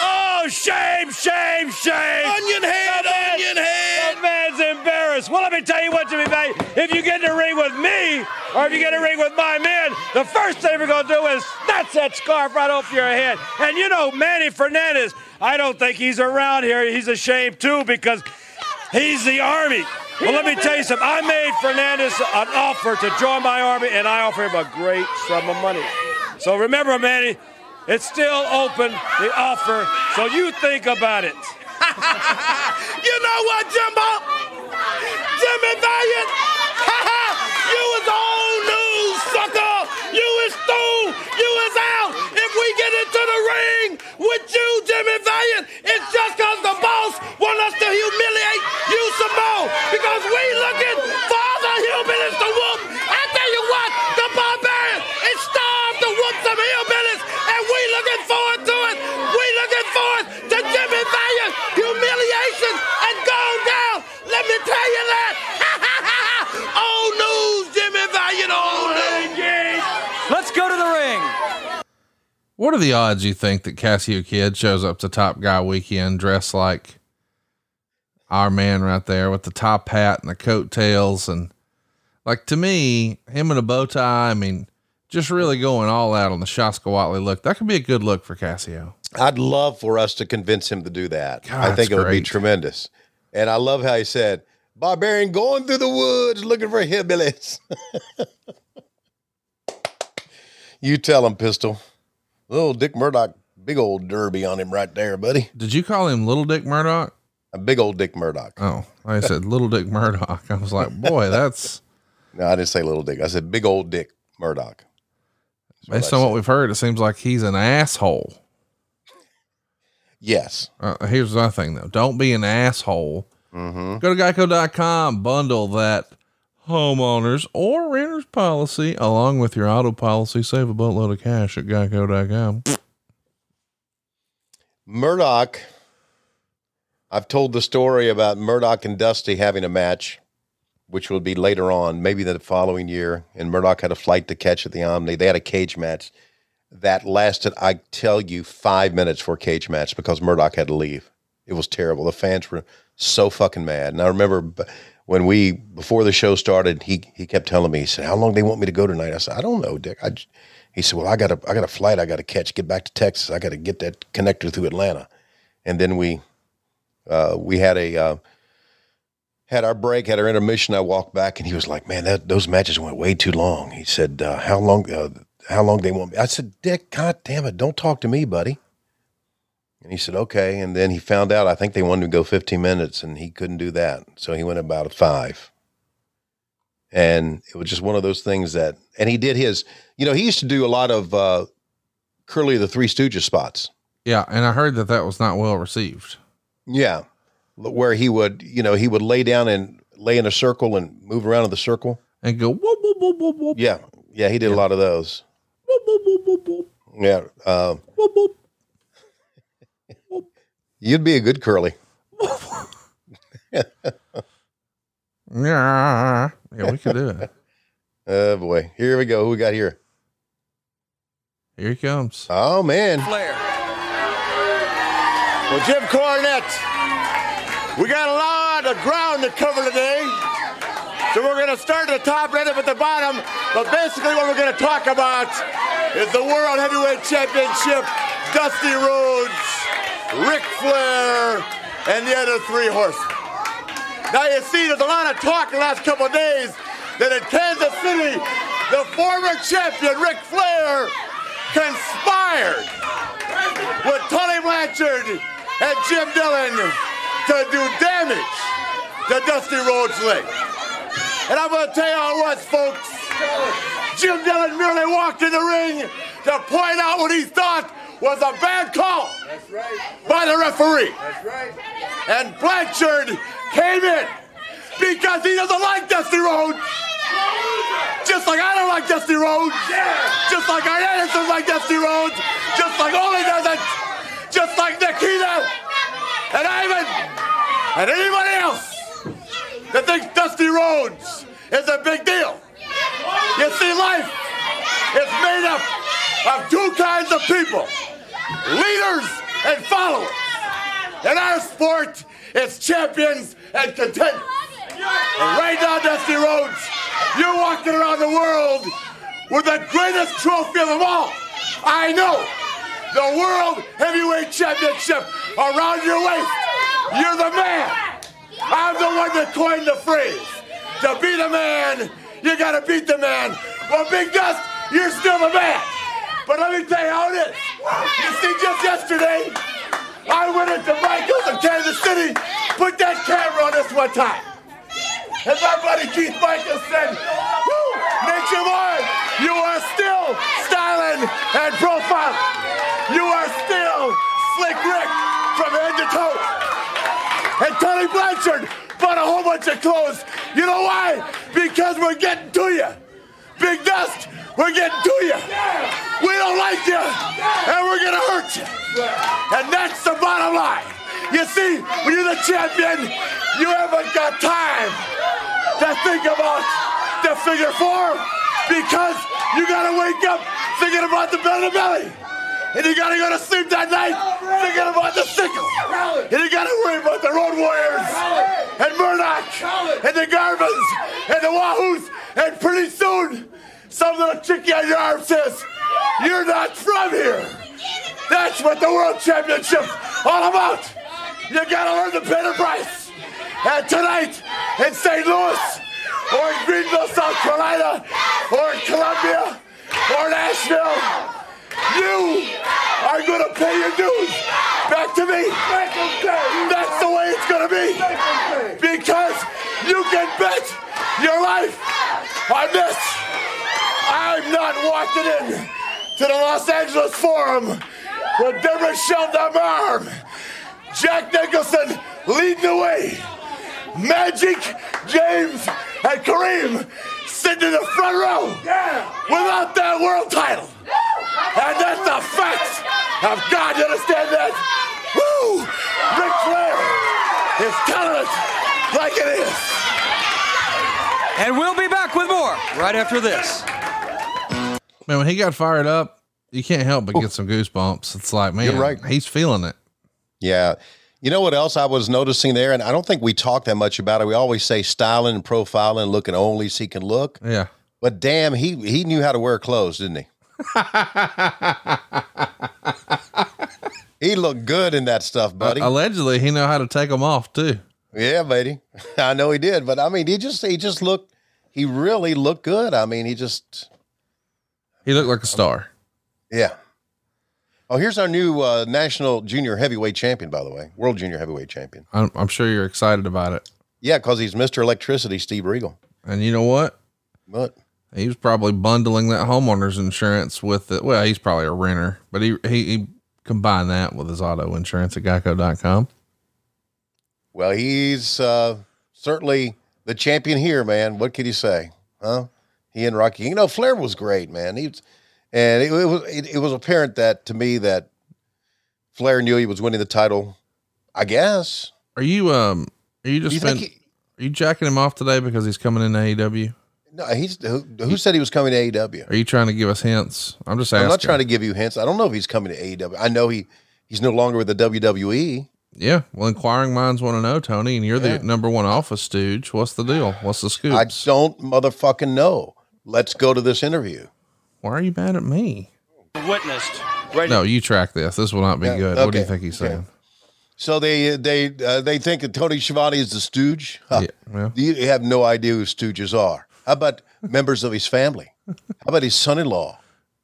Oh, shame, shame, shame. Onion head, onion head. The man's embarrassed. Well, let me tell you what, Jimmy Valiant. If you get in the ring with me, or if you get in the ring with my men, the first thing we're going to do is snatch that scarf right off your head. And you know, Manny Fernandez, I don't think he's around here. He's ashamed too because he's the Army. Well, let me tell you something. I made Fernandez an offer to join my Army, and I offer him a great sum of money. So remember, Manny, it's still open, the offer, so you think about it. You know what, Jimbo? Jimmy Valiant! Ha ha! You is old news, sucker! You is through! You is out! If we get into the ring with you, Jimmy Valiant, it's just cause the boss want us to humiliate you some more. Because we looking What are the odds you think that Cassio Kid shows up to Top Guy Weekend dressed like our man right there with the top hat and the coattails and like to me, him in a bow tie, I mean, just really going all out on the Shaskawatli look. That could be a good look for Cassio. I'd love for us to convince him to do that. God, I think it would be tremendous. And I love how he said, Barbarian going through the woods looking for hillbillies. you tell him, Pistol. Little Dick Murdoch, big old derby on him right there, buddy. Did you call him Little Dick Murdoch? A big old Dick Murdoch. Oh, I said Little Dick Murdoch. I was like, boy, that's No, I didn't say little Dick. I said big old Dick Murdoch. based on what we've heard. It seems like he's an asshole. Yes. Uh, here's my thing though. Don't be an asshole. Mm-hmm. Go to geico.com, bundle that homeowners or renters policy along with your auto policy. Save a boatload of cash at geico.com. Murdoch. I've told the story about Murdoch and Dusty having a match, which will be later on, maybe the following year. And Murdoch had a flight to catch at the Omni. They had a cage match that lasted, I tell you, five minutes for a cage match because Murdoch had to leave. It was terrible. The fans were so fucking mad. And I remember when we before the show started, he he kept telling me, he said, "How long they want me to go tonight?" I said, "I don't know, Dick." I, j-" he said, "Well, I got a I got a flight I got to catch, get back to Texas. I got to get that connector through Atlanta." And then we uh, we had a uh, had our break, had our intermission. I walked back, and he was like, "Man, that those matches went way too long." He said, uh, "How long? Uh, how long they want me?" I said, "Dick, God damn it, don't talk to me, buddy." And he said, "Okay." And then he found out I think they wanted to go 15 minutes, and he couldn't do that, so he went about a five. And it was just one of those things that, and he did his. You know, he used to do a lot of uh, Curly the Three Stooges spots. Yeah, and I heard that that was not well received. Yeah. Where he would, you know, he would lay down and lay in a circle and move around in the circle. And go whoop whoop whoop whoop whoop. Yeah. Yeah, he did a lot of those. Whoop, whoop, whoop, whoop, whoop. Yeah. Uh, you'd be a good curly. Yeah, yeah, we could do it. Oh boy. Here we go. Who we got here? Here he comes. Oh man. Flair. Well, Jim Cornette, we got a lot of ground to cover today. So we're going to start at the top, right up at the bottom. But basically, what we're going to talk about is the World Heavyweight Championship, Dusty Rhodes, Ric Flair, and the other three horsemen. Now you see, there's a lot of talk the last couple of days that in Kansas City, the former champion Ric Flair conspired with Tony Blanchard and Jim Dillon to do damage to Dusty Rhodes' leg. And I'm going to tell you how it was, folks. Jim Dillon merely walked in the ring to point out what he thought was a bad call by the referee. That's right. And Blanchard came in because he doesn't like Dusty Rhodes. Just like I don't like Dusty Rhodes. Just like Arn Anderson like Dusty Rhodes. Just like Ole doesn't. Just like Nikita and Ivan and anybody else that thinks Dusty Rhodes is a big deal. You see, life is made up of two kinds of people leaders and followers. In our sport, it's champions and contenders. And right now, Dusty Rhodes, you're walking around the world with the greatest trophy of them all. I know. The World Heavyweight Championship around your waist. You're the man. I'm the one that coined the phrase. To be the man, you gotta beat the man. Well, Big Dust, you're still the man. But let me tell you how it is. You see, just yesterday, I went into Michael's in Kansas City, put that camera on this one time. As my buddy Keith Michael said, Woo! Boy, you are still styling and profile. You are still Slick Rick from head to toe. And Tony Blanchard bought a whole bunch of clothes. You know why? Because we're getting to you. Big Dust, we're getting to you. We don't like you, and we're gonna hurt you. And that's the bottom line. You see, when you're the champion, you haven't got time to think about the figure four because you gotta wake up thinking about the belly to belly. And you gotta go to sleep that night thinking about the sickle. And you gotta worry about the Road Warriors and Murdoch and the Garvins and the Wahoos. And pretty soon, some little chickie on your arm says, You're not from here. That's what the World Championship's all about. You gotta pay the price. And tonight in St. Louis, or in Greenville, South Carolina, or in Columbia, or Nashville, you are gonna pay your dues back to me. That's the way it's gonna be. Because you can bet your life on this. I'm not walking in to the Los Angeles Forum with Deborah Shelton on my arm. Jack Nicholson leading the way. Magic, James, and Kareem sitting in the front row without that world title. And that's the of God. You understand that? Woo! Ric Flair is telling it like it is. And we'll be back with more right after this. Man, when he got fired up, you can't help but get some goosebumps. It's like, man, You're right. he's feeling it. Yeah. You know what else I was noticing there? And I don't think we talk that much about it. We always say styling and profiling, looking only so he can look. Yeah. But damn, he he knew how to wear clothes, didn't he? he looked good in that stuff, uh, buddy. Allegedly, he know how to take them off too. Yeah, buddy. I know he did, but I mean, he just he just looked. He really looked good. I mean, he just He looked like a star. yeah. Oh, here's our new uh, national junior heavyweight champion, by the way, world junior heavyweight champion. I'm, I'm sure you're excited about it. Yeah, because he's Mr. Electricity, Steve Regal. And you know what? What? He was probably bundling that homeowner's insurance with it. Well, he's probably a renter, but he, he, he combined that with his auto insurance at geico.com. Well, he's uh, certainly the champion here, man. What can you say, huh? He and Rocky. You know, Flair was great, man. He was, and it, it was it, it was apparent that to me that Flair knew he was winning the title. I guess. Are you, um, are you just You been, are you jacking him off today because he's coming in AEW? No, he's who, who said he was coming to AEW. Are you trying to give us hints? I'm just asking. I'm not trying to give you hints. I don't know if he's coming to AEW. I know he he's no longer with the. WWE. Yeah. Well, inquiring minds want to know, Tony, and you're Yeah. the number one alpha stooge. What's the deal? What's the scoop? I don't motherfucking know. Let's go to this interview. Why are you mad at me? Witnessed. Right No, you track this. This will not be Yeah, good. What do you think he's okay. saying? So they they uh, they think that Tony Schiavone is the stooge. Huh. well. You have no idea who stooges are. How about members of his family? How about his son-in-law?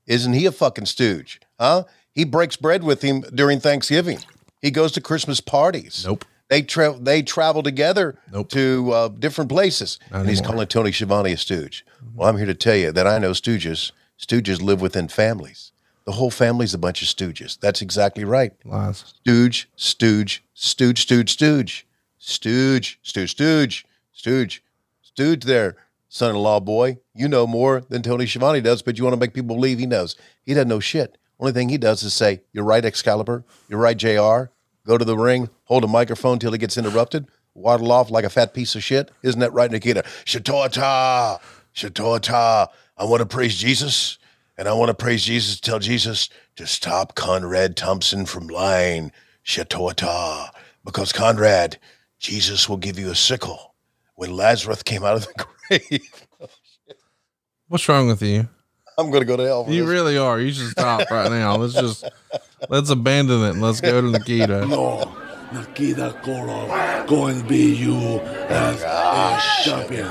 Isn't he a fucking stooge? Huh? He breaks bread with him during Thanksgiving. He goes to Christmas parties. Nope. They tra- they travel together nope. to uh, different places. Not and he's anymore. calling Tony Schiavone a stooge. Well, I'm here to tell you that I know stooges. Stooges live within families. The whole family's a bunch of stooges. That's exactly right. Lies. Stooge, stooge, stooge, stooge, stooge, stooge, stooge, stooge, stooge, stooge there, son-in-law boy. You know more than Tony Schiavone does, but you want to make people believe he knows. He doesn't know shit. Only thing he does is say, You're right, Excalibur. You're right, JR. Go to the ring, hold a microphone till he gets interrupted, waddle off like a fat piece of shit. Isn't that right, Nikita? Shatoata, Shatoata. I want to praise Jesus, and I want to praise Jesus, tell Jesus to stop Conrad Thompson from lying. Shatoata. Because Conrad, Jesus will give you a sickle. When Lazarus came out of the grave, What's wrong with you? I'm going to go to hell. For You this. really are. You should stop right now. Let's just let's abandon it and let's go to Nikita. No, Nikita Koloff going to be you as a ah, champion.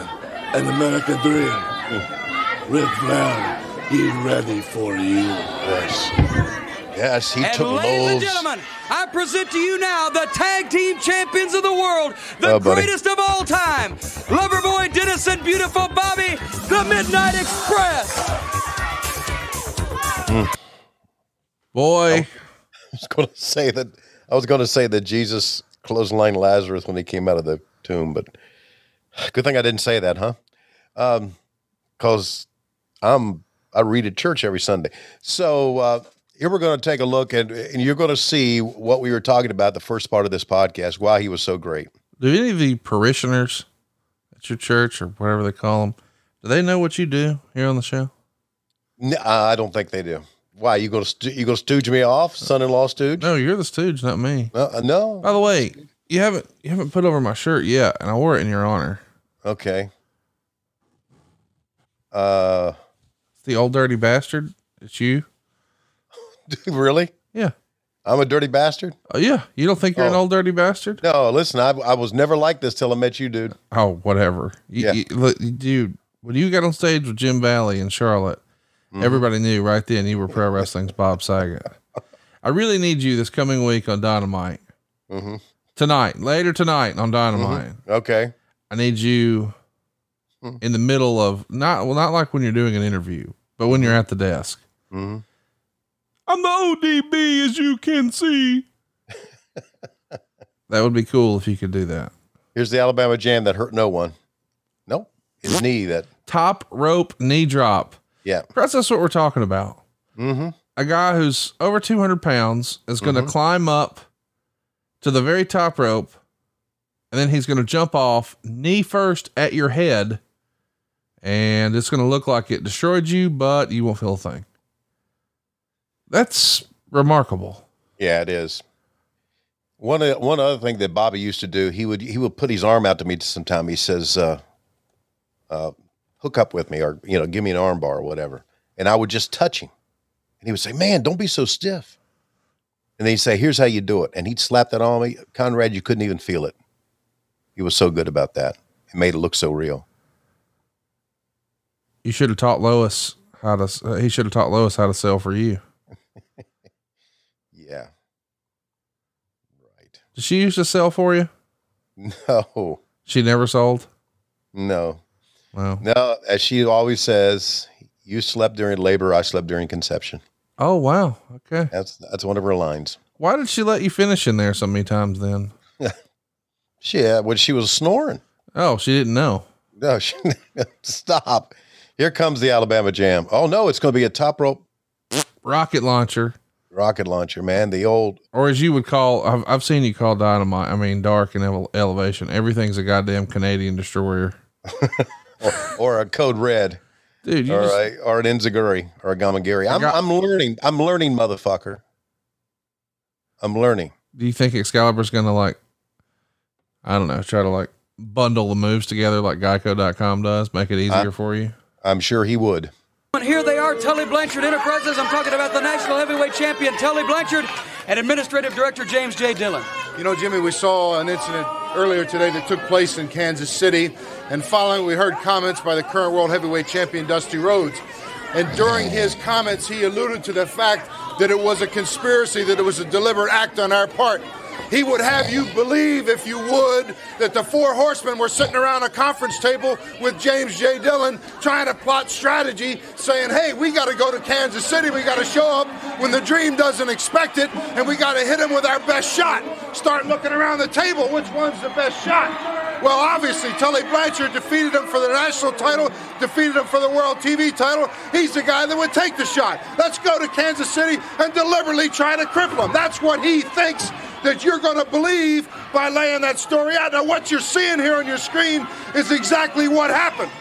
An American dream. Hmm. Ric Flair, he's ready for you. Yes. Yes, he and took ladies and gentlemen, I present to you now the tag team champions of the world, the Oh, greatest of all time, Loverboy Dennis and beautiful Bobby, the Midnight Express. Mm. Boy, I was going to say that. I was going to say that Jesus clothesline Lazarus when he came out of the tomb, but good thing I didn't say that, huh? Because I'm I read at church every Sunday. So uh, here we're going to take a look at, and you're going to see what we were talking about the first part of this podcast. Why he was so great. do any of the parishioners at your church or whatever they call them, do they know what you do here on the show? N- I don't think they do. Why you going to stu- you to stooge me off, son-in-law stooge? No, you're the stooge, not me. Uh, no. By the way, you haven't you haven't put over my shirt yet, and I wore it in your honor. Okay. Uh, It's the old dirty bastard. It's you. really? Yeah. I'm a dirty bastard. Oh yeah. You don't think you're an Oh. old dirty bastard? No, listen, I, I was never like this till I met you, dude. Oh, whatever. You, Yeah. you- look, dude, when you got on stage with Jim Valley in Charlotte, Mm-hmm. everybody knew right then you were pro wrestling's Bob Saget. I really need you this coming week on Dynamite. Mm-hmm. Tonight, later tonight on Dynamite. Okay. I need you Hmm. in the middle of not well, not like when you're doing an interview, but when you're at the desk. Mm-hmm. I'm the ODB, as you can see. that would be cool if you could do that. Here's the Alabama Jam that hurt no one. Nope. His knee that. Top rope knee drop. Yeah. That's that's what we're talking about. Mm-hmm. A guy who's over 200 pounds is going to Mhm. climb up to the very top rope, and then he's going to jump off knee first at your head, and it's going to look like it destroyed you, but you won't feel a thing. That's remarkable. Yeah, it is. One o- one other thing that Bobby used to do, he would he would put his arm out to me sometime. He says, uh, uh, "Hook up with me," or you know, give me an armbar or whatever, and I would just touch him, and he would say, "Man, don't be so stiff." And then he'd say, "Here's how you do it," and he'd slap that on me. Conrad, you couldn't even feel it. He was so good about that. It made it look so real. You should have taught Lois how to, uh, he should have taught Lois how to sell for you. Yeah. Right. Did she used to sell for you? No. She never sold? No. Wow. No, as she always says, you slept during labor, I slept during conception. Oh, wow. Okay. That's that's one of her lines. Why did she let you finish in there so many times then? Yeah, uh, when she was snoring. Oh, she didn't know. No, she, stop. Here comes the Alabama Jam. Oh no, it's going to be a top rope Rocket launcher. rocket launcher, man. The old Or as you would call, I've, I've seen you call dynamite. I mean, dark and ele- elevation. Everything's a goddamn Canadian destroyer. or, or a code red, Dude, you or just- a, or an Enzuigiri or a Gamagiri. I'm I'm learning. I'm learning, motherfucker. I'm learning. do you think Excalibur's going to like, I don't know, try to like bundle the moves together like Geico.com does, make it easier I- for you? I'm sure he would. And here they are, Tully Blanchard Enterprises. I'm talking about the national heavyweight champion, Tully Blanchard, and administrative director James J. Dillon. You know, Jimmy, we saw an incident earlier today that took place in Kansas City, and following, we heard comments by the current world heavyweight champion, Dusty Rhodes. And during his comments, he alluded to the fact that it was a conspiracy, that it was a deliberate act on our part. He would have you believe, if you would, that the four horsemen were sitting around a conference table with James J. Dillon trying to plot strategy, saying, hey, we got to go to Kansas City. We got to show up when the dream doesn't expect it, and we got to hit him with our best shot. Start looking around the table. Which one's the best shot? Well, obviously, Tully Blanchard defeated him for the national title, defeated him for the world TV title. He's the guy that would take the shot. Let's go to Kansas City and deliberately try to cripple him. That's what he thinks that you're going to believe by laying that story out. Now, what you're seeing here on your screen is exactly what happened.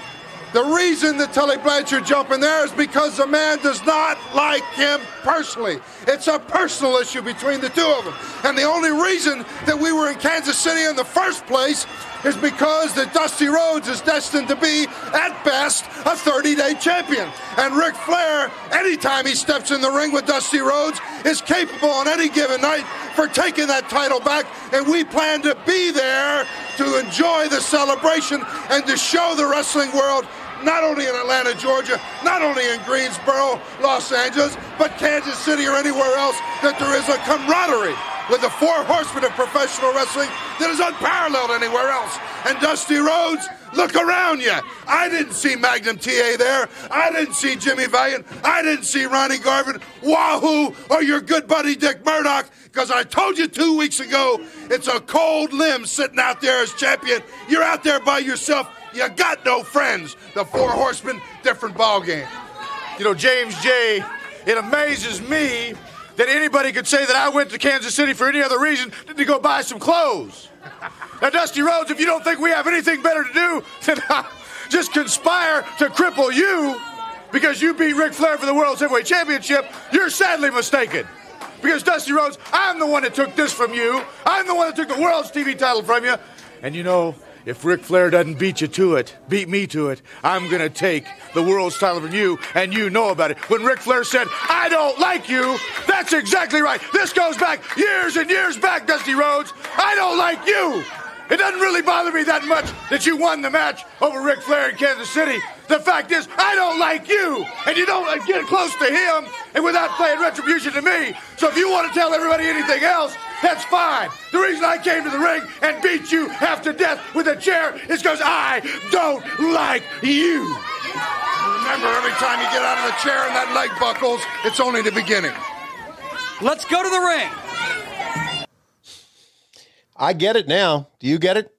The reason that Tully Blanchard jumped in there is because the man does not like him personally. It's a personal issue between the two of them. And the only reason that we were in Kansas City in the first place is because that Dusty Rhodes is destined to be, at best, a 30-day champion. And Ric Flair, anytime he steps in the ring with Dusty Rhodes, is capable on any given night for taking that title back. And we plan to be there to enjoy the celebration and to show the wrestling world not only in Atlanta, Georgia, not only in Greensboro, Los Angeles, but Kansas City or anywhere else, that there is a camaraderie with the four horsemen of professional wrestling that is unparalleled anywhere else. And Dusty Rhodes, look around you. I didn't see Magnum TA there. I didn't see Jimmy Valiant. I didn't see Ronnie Garvin, Wahoo, or your good buddy Dick Murdoch, because I told you two weeks ago it's a cold limb sitting out there as champion. You're out there by yourself. You got no friends. The four horsemen, different ball game. You know, James J., it amazes me that anybody could say that I went to Kansas City for any other reason than to go buy some clothes. Now, Dusty Rhodes, if you don't think we have anything better to do than just conspire to cripple you because you beat Ric Flair for the World Heavyweight Championship, you're sadly mistaken. Because, Dusty Rhodes, I'm the one that took this from you. I'm the one that took the World's TV title from you. And you know, if Ric Flair doesn't beat you to it, beat me to it, I'm gonna take the world's title from you, and you know about it. When Ric Flair said, I don't like you, that's exactly right. This goes back years and years back, Dusty Rhodes. I don't like you. It doesn't really bother me that much that you won the match over Ric Flair in Kansas City. The fact is, I don't like you, and you don't get close to him, and without playing retribution to me. So if you want to tell everybody anything else, that's fine. The reason I came to the ring and beat you half to death with a chair is because I don't like you. Remember, every time you get out of the chair and that leg buckles, it's only the beginning. Let's go to the ring. I get it now. Do you get it?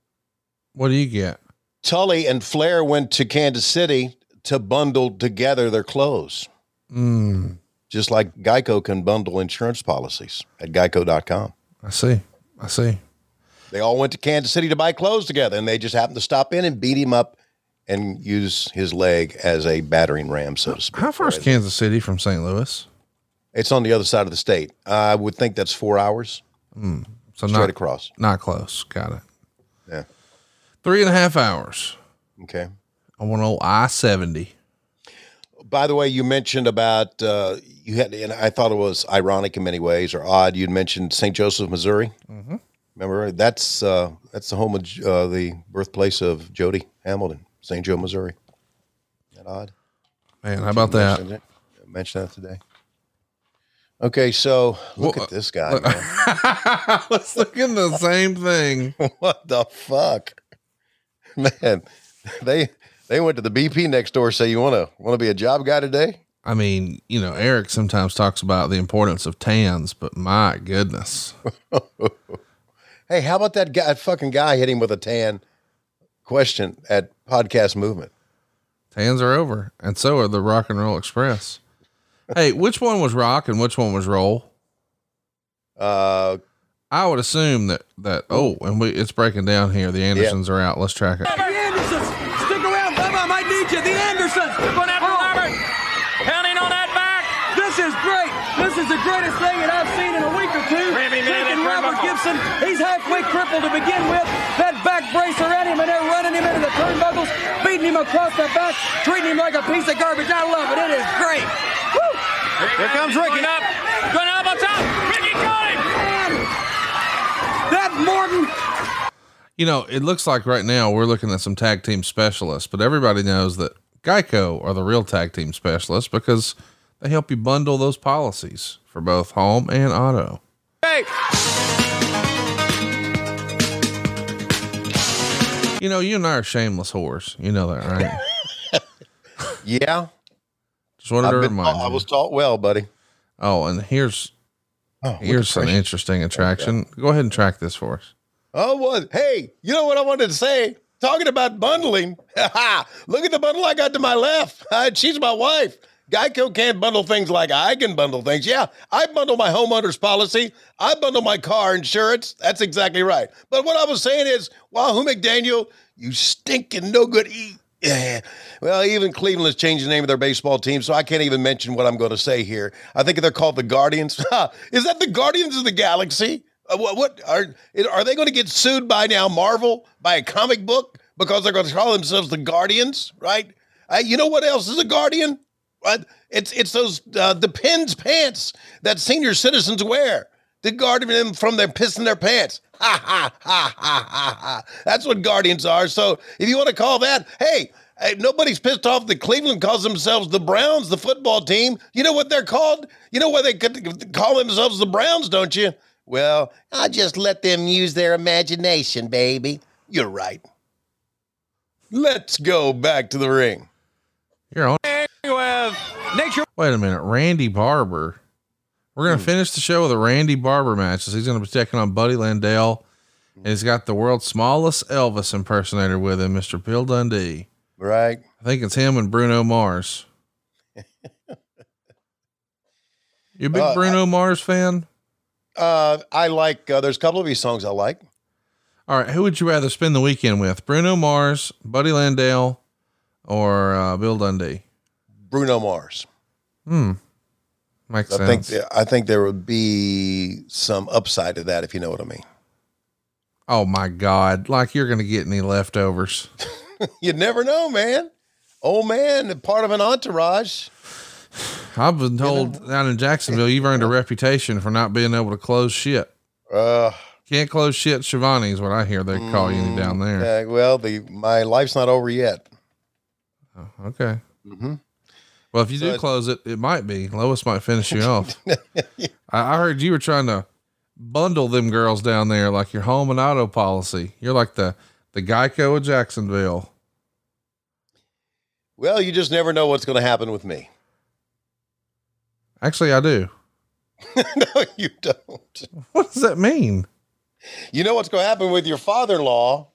What do you get? Tully and Flair went to Kansas City to bundle together their clothes. Mm, Just like Geico can bundle insurance policies at geico.com. I see. I see. They all went to Kansas City to buy clothes together, and they just happened to stop in and beat him up and use his leg as a battering ram, so to speak. How far is Kansas City from St. Louis? It's on the other side of the state. I would think that's four hours. Mm, so Straight not across. Not close. Got it. Yeah. Three and a half hours. Okay. I want old I seventy. By the way, you mentioned about uh, you had, and I thought it was ironic in many ways or odd. You'd mentioned St. Joseph, Missouri. Mhm. Remember that's uh, that's the home of uh, the birthplace of Jody Hamilton, St. Joe, Missouri. Isn't that odd? Man, how about that? Mentioned Mentioned that today. Okay, so look at this guy. man. Let's look at the same thing. what the fuck, man? They they went to the BP next door. Say you want to want to be a job guy today? I mean, you know, Eric sometimes talks about the importance of tans, but my goodness. Hey, how about that guy? That fucking guy hit him with a tan question at Podcast Movement. Tans are over, and so are the Rock and Roll Express. hey, which one was rock and which one was roll? Uh, I would assume that that. Oh, and we it's breaking down here. The Andersons are out. Let's track it. The Andersons. Going oh. after Robert. Pounding on that back. This is great. This is the greatest thing that I've seen in a week or two. Remy made Taking Robert turnbuckle. Gibson, he's halfway crippled to begin with. That back brace around him, and they're running him into the turnbuckles, beating him across the back, treating him like a piece of garbage. I love it. It is great. Woo! Here comes Ricky. Going up. Going up on top. Ricky got him. That Morton. You know, it looks like right now we're looking at some tag team specialists, but everybody knows that Geico are the real tag team specialists because they help you bundle those policies for both home and auto. Hey. You know, you and I are shameless whores. You know that, right? Yeah. Just wanted to I've been remind taught- I was taught well, buddy. Oh, and here's Oh, here's an interesting attraction. Go ahead and track this for us. Oh, what? Hey, you know what I wanted to say? Talking about bundling. Look at the bundle I got to my left. She's my wife. Geico can't bundle things like I can bundle things. Yeah, I bundle my homeowner's policy. I bundle my car insurance. That's exactly right. But what I was saying is, Wahoo McDaniel, you stinking no good. Yeah. Well, even Cleveland's changed the name of their baseball team, so I can't even mention what I'm going to say here. I think they're called the Guardians. Is that the Guardians of the Galaxy? Uh, what, what are are they going to get sued by now Marvel by a comic book because they're going to call themselves the Guardians, right? Uh, you know what else is a Guardian? Right? It's it's those uh, the pins pants that senior citizens wear to guard them from their pissing their pants. Ha ha ha ha ha! That's what guardians are. So if you want to call that, hey, hey, nobody's pissed off that Cleveland calls themselves the Browns, the football team. You know what they're called? You know why they call themselves the Browns, don't you? Well, I just let them use their imagination, baby. You're right. Let's go back to the ring. You're on. With nature. Wait a minute, Randy Barber. We're gonna finish the show with a Randy Barber match. So he's gonna be taking on Buddy Landell, and he's got the world's smallest Elvis impersonator with him, Mr. Bill Dundee. Right. I think it's him and Bruno Mars. You a big Uh, Bruno Mars fan? Uh, I like, uh, there's a couple of his songs I like. All right, who would you rather spend the weekend with? Bruno Mars, Buddy Landel, or uh, Bill Dundee? Bruno Mars. Hmm. Makes I think sense. there, I think there would be some upside to that if you know what I mean. Oh my God. Like you're going to get any leftovers. you never know, man. Old man, part of an entourage. I've been told down in Jacksonville, you've earned a reputation for not being able to close shit. Uh, Can't close shit. Schiavone is what I hear they call you down there. uh, well, the my life's not over yet. Okay. Mm-hmm. Well, if you So do it's- close it, it might be. Lois might finish you off. I, I heard you were trying to bundle them girls down there like your home and auto policy. You're like the, the Geico of Jacksonville. Well, you just never know what's going to happen with me. Actually, I do. no, you don't. What does that mean? You know what's going to happen with your father-in-law.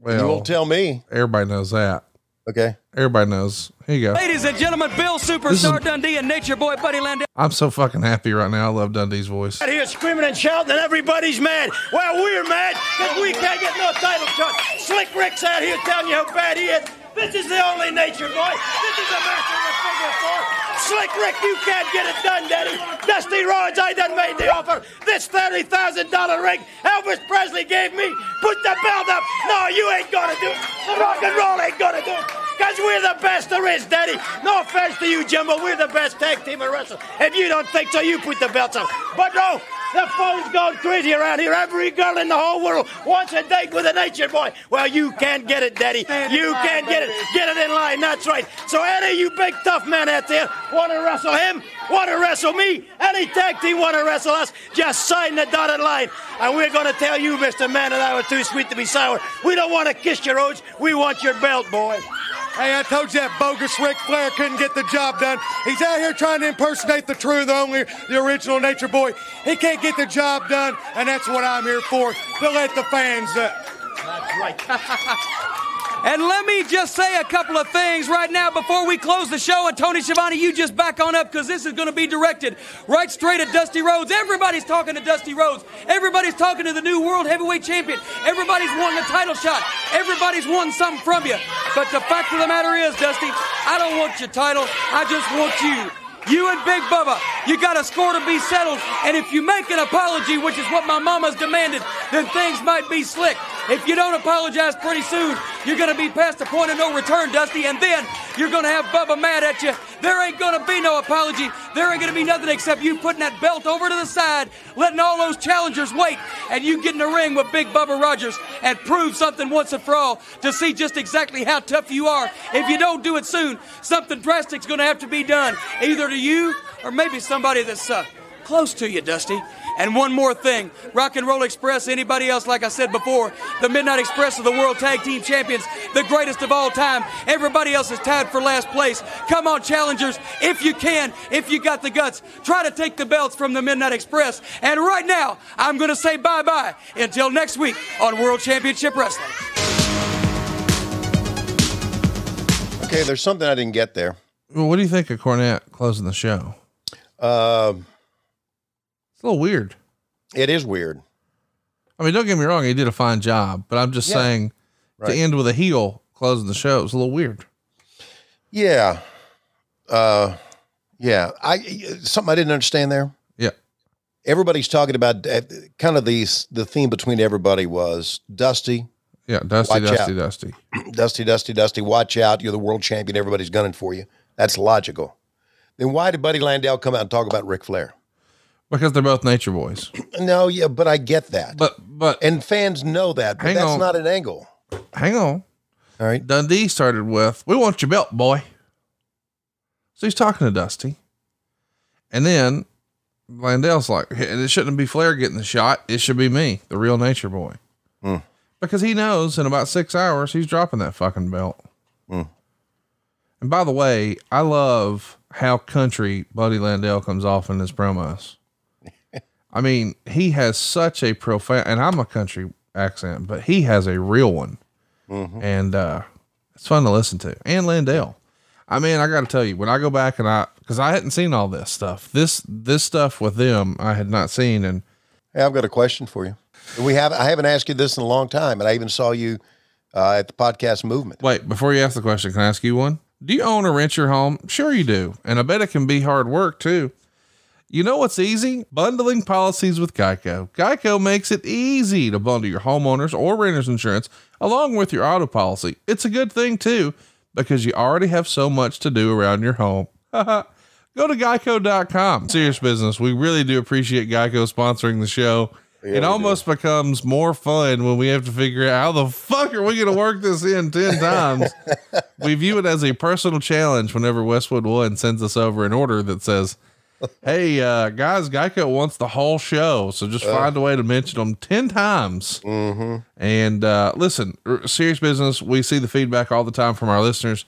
Well, you won't tell me. Everybody knows that. Okay. Everybody knows. Here you go. Ladies and gentlemen, Bill Superstar Dundee and Nature Boy Buddy Landel. I'm so fucking happy right now. I love Dundee's voice. Out here screaming and shouting, and everybody's mad. Well, we're mad because we can't get no title shot. Slick Rick's out here telling you how bad he is. This is the only nature boy. This is the master of the figure four. Slick Rick, you can't get it done, Daddy. Dusty Rhodes, I done made the offer. This thirty thousand dollar ring Elvis Presley gave me. Put the belt up. No, you ain't gonna do it. The rock and roll ain't gonna do it. Cause we're the best there is, Daddy. No offense to you, Jimbo. We're the best tag team in wrestling. If you don't think so, you put the belts on. But no, the phone's going crazy around here. Every girl in the whole world wants a date with a nature boy. Well, you can't get it, Daddy. You can't get it. Get it in line. That's right. So any you big tough man out there want to wrestle him, want to wrestle me, any tag team want to wrestle us, just sign the dotted line. And we're going to tell you, Mr. Man, that I was too sweet to be sour. We don't want to kiss your rose. We want your belt, boy. Hey, I told you that bogus Ric Flair couldn't get the job done. He's out here trying to impersonate the true, the only, the original Nature Boy. He can't get the job done, and that's what I'm here for, to let the fans uh, That's right. And let me just say a couple of things right now before we close the show. And Tony Schiavone, you just back on up because this is going to be directed right straight at Dusty Rhodes. Everybody's talking to Dusty Rhodes. Everybody's talking to the new world heavyweight champion. Everybody's wanting a title shot. Everybody's wanting something from you. But the fact of the matter is, Dusty, I don't want your title. I just want you. You and Big Bubba, you got a score to be settled. And if you make an apology, which is what my mama's demanded, then things might be slick. If you don't apologize pretty soon, you're going to be past the point of no return, Dusty, and then you're going to have Bubba mad at you. There ain't going to be no apology. There ain't going to be nothing except you putting that belt over to the side, letting all those challengers wait, and you get in the ring with Big Bubba Rogers and prove something once and for all to see just exactly how tough you are. If you don't do it soon, something drastic's going to have to be done, either to you or maybe somebody that's uh, close to you, Dusty. And one more thing Rock and Roll Express, anybody else, like I said before, the Midnight Express of the World Tag Team Champions, the greatest of all time. Everybody else is tied for last place. Come on, challengers, if you can, if you got the guts, try to take the belts from the Midnight Express. And right now, I'm going to say bye bye until next week on World Championship Wrestling. Okay, there's something I didn't get there. Well, what do you think of Cornette closing the show? Um, It's a little weird. it is weird. I mean, don't get me wrong, he did a fine job, but I'm just Yeah. saying Right. to end with a heel closing the show is a little weird. Yeah. Uh, yeah. I something I didn't understand there. Yeah. Everybody's talking about uh, kind of these. The theme between everybody was Dusty. Yeah, Dusty, Dusty, out. Dusty. Dusty, Dusty, Dusty. Watch out! You're the world champion. Everybody's gunning for you. That's logical. Then why did Buddy Landel come out and talk about Ric Flair? Because they're both nature boys. No, yeah, but I get that. But but and fans know that, but that's on. not an angle. Hang on. All right. Dundee started with, "We want your belt, boy." So he's talking to Dusty, and then Landel's like, "Hey, "It shouldn't be Flair getting the shot. It should be me, the real Nature Boy." Hmm. Because he knows in about six hours he's dropping that fucking belt. Hmm. And by the way, I love how country Buddy Landel comes off in his promos. I mean, he has such a profound, and I'm a country accent, but he has a real one. Mhm. And, uh, it's fun to listen to. And Landel. I mean, I got to tell you, when I go back and I, cause I hadn't seen all this stuff, this, this stuff with them, I had not seen. And Hey, I've got a question for you. We have I haven't asked you this in a long time, and I even saw you uh, at the podcast movement. wait, before you ask the question, can I ask you one? Do you own or rent your home? Sure you do. And I bet it can be hard work too. You know what's easy? Bundling policies with Geico. Geico makes it easy to bundle your homeowners or renters insurance along with your auto policy. It's a good thing too, because you already have so much to do around your home. Go to geico.com. Serious business. We really do appreciate Geico sponsoring the show. it almost becomes more fun when we have to figure out how the fuck are we going to work this in 10 times. we view it as a personal challenge whenever Westwood One sends us over an order that says, Hey, uh, guys, Geico wants the whole show. So just Uh. find a way to mention them 10 times. Mm-hmm. And uh, listen, r- serious business. We see the feedback all the time from our listeners.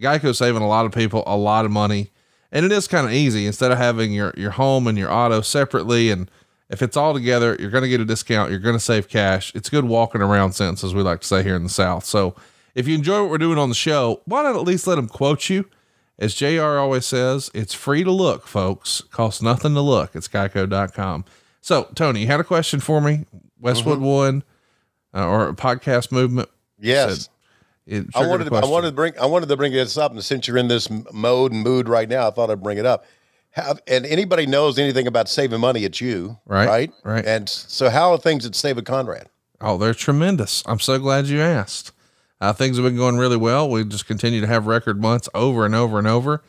Geico's saving a lot of people a lot of money, and it is kind of easy. Instead of having your your home and your auto separately, and if it's all together, you're going to get a discount. You're going to save cash. It's good walking around sense, as we like to say here in the South. So if you enjoy what we're doing on the show, why not at least let them quote you? As JR always says, it's free to look, folks. Costs nothing to look. It's geico.com. So, Tony, you had a question for me? Westwood One uh, or podcast movement? Yes. said I wanted to, I wanted to bring I wanted to bring this up, and since you're in this mode and mood right now, I thought I'd bring it up. Have, and anybody knows anything about saving money, it's you, Right, Right, right. And so, how are things at Save with Conrad? Oh, they're tremendous. I'm so glad you asked. Uh, things have been going really well. We just continue to have record months over and over and over.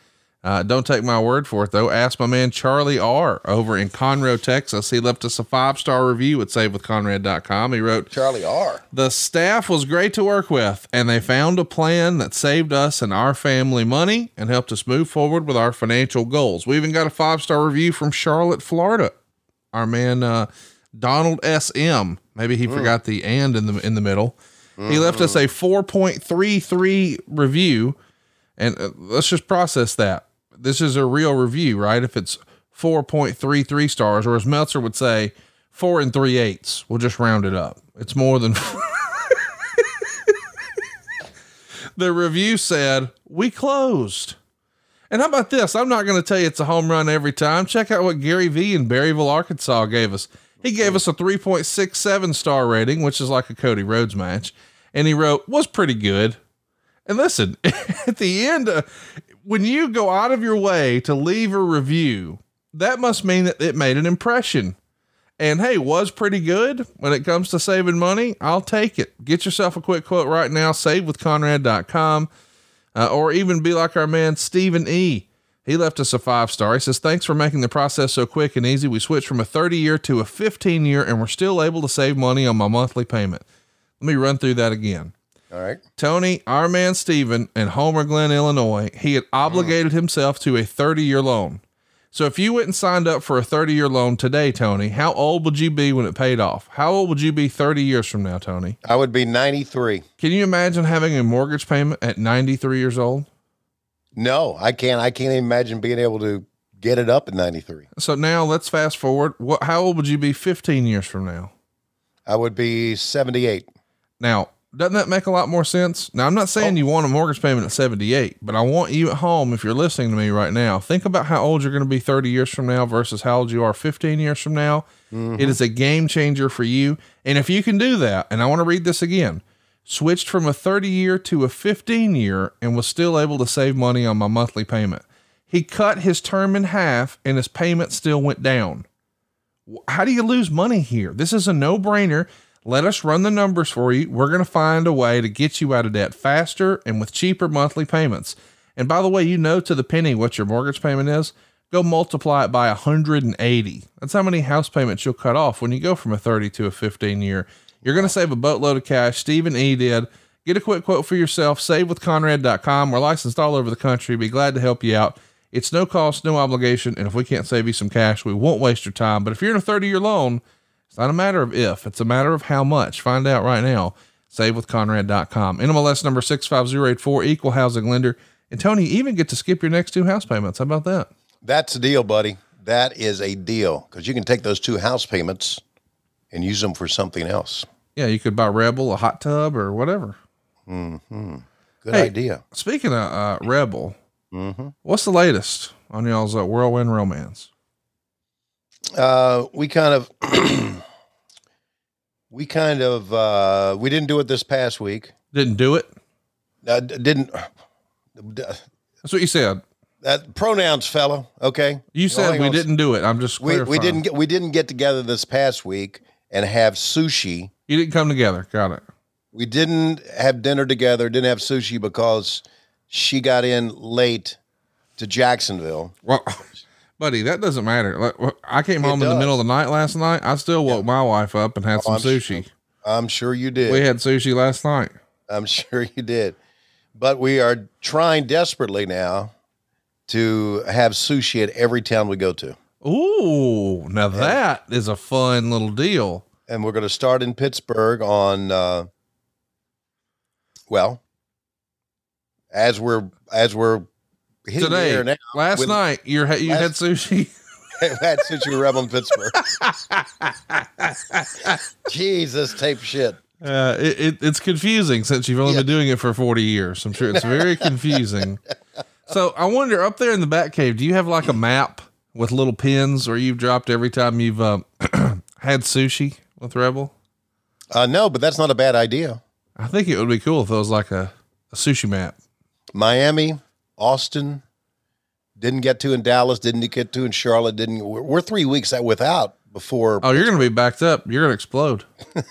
Uh, don't take my word for it though. Ask my man Charlie R over in Conroe, Texas. He left us a five star review at savewithconrad.com. He wrote, Charlie R. The staff was great to work with, and they found a plan that saved us and our family money and helped us move forward with our financial goals. We even got a five star review from Charlotte, Florida. Our man uh, Donald S M. Maybe he forgot the and in the in the middle. He left us a 4.33 review, and uh, let's just process that. This is a real review, right? If it's 4.33 stars, or as Meltzer would say, four and three eighths. We'll just round it up. It's more than. the review said, We closed. And how about this? I'm not going to tell you it's a home run every time. Check out what Gary V in Berryville, Arkansas gave us. He gave us a 3.67 star rating, which is like a Cody Rhodes match. And he wrote, was pretty good. And listen, at the end, uh, when you go out of your way to leave a review, that must mean that it made an impression. And hey, was pretty good when it comes to saving money. I'll take it. Get yourself a quick quote right now, savewithconrad.com, uh, or even be like our man, Stephen E. He left us a five star. He says, Thanks for making the process so quick and easy. We switched from a 30 year to a 15 year, and we're still able to save money on my monthly payment. Let me run through that again. All right. Tony, our man Steven in Homer Glen, Illinois, he had obligated mm. himself to a 30 year loan. So if you went and signed up for a 30 year loan today, Tony, how old would you be when it paid off? How old would you be 30 years from now, Tony? I would be 93. Can you imagine having a mortgage payment at 93 years old? No, I can't. I can't imagine being able to get it up in 93. So now let's fast forward. What, how old would you be 15 years from now? I would be 78. Now, doesn't that make a lot more sense? Now, I'm not saying you want a mortgage payment at 78, but I want you at home, if you're listening to me right now, think about how old you're going to be 30 years from now versus how old you are 15 years from now. Mhm. It is a game changer for you. And if you can do that, and I want to read this again, switched from a 30 year to a 15 year and was still able to save money on my monthly payment. He cut his term in half and his payment still went down. How do you lose money here? This is a no brainer. Let us run the numbers for you. We're going to find a way to get you out of debt faster and with cheaper monthly payments. And by the way, you know to the penny what your mortgage payment is. go multiply it by 180. That's how many house payments you'll cut off when you go from a 30 to a 15 year. You're going to save a boatload of cash. Stephen E did. Get a quick quote for yourself. Save with SaveWithConrad.com. We're licensed all over the country. Be glad to help you out. It's no cost, no obligation. And if we can't save you some cash, we won't waste your time. But if you're in a 30 year loan, it's not a matter of if, it's a matter of how much. Find out right now. Save with SaveWithConrad.com. NMLS number 65084, equal housing lender. And Tony, even get to skip your next two house payments. How about that? That's a deal, buddy. That is a deal because you can take those two house payments and use them for something else. Yeah, you could buy Rebel, a hot tub, or whatever. hmm Good Hey, idea. Speaking of uh, Rebel, Mhm. what's the latest on y'all's uh, whirlwind romance? Uh, we kind of, we kind of, uh, we didn't do it this past week. Didn't do it. Uh, d- didn't. That's what you said. That pronouns, fella. Okay. You said we didn't do it. I'm just We, we didn't get we didn't get together this past week and have sushi. You didn't come together. Got it. We didn't have dinner together. Didn't have sushi because she got in late to Jacksonville. Well, buddy, that doesn't matter. Like, I came It home in the middle of the night last night. I still woke my wife up and had Oh, some I'm sure- sushi. I'm sure you did. We had sushi last night. I'm sure you did. But we are trying desperately now to have sushi at every town we go to. Ooh, now that is a fun little deal. And we're going to start in Pittsburgh on, uh, well, as we're, as we're Today, now. last with- night, you had you had sushi. had sushi rebel in Pittsburgh. Jesus, tape shit. Uh, it, it, it's confusing since you've only been doing it for 40 years. I'm sure it's very confusing. So I wonder up there in the back cave, do you have like a map with little pins or you've dropped every time you've uh, had sushi with Rebel? Uh, no, but that's not a bad idea. I think it would be cool if it was like a, a sushi map. Miami, Austin, didn't get to in Dallas, didn't get to in Charlotte, didn't. We're, we're three weeks out without before. Oh, you're going to be backed up. You're going to explode.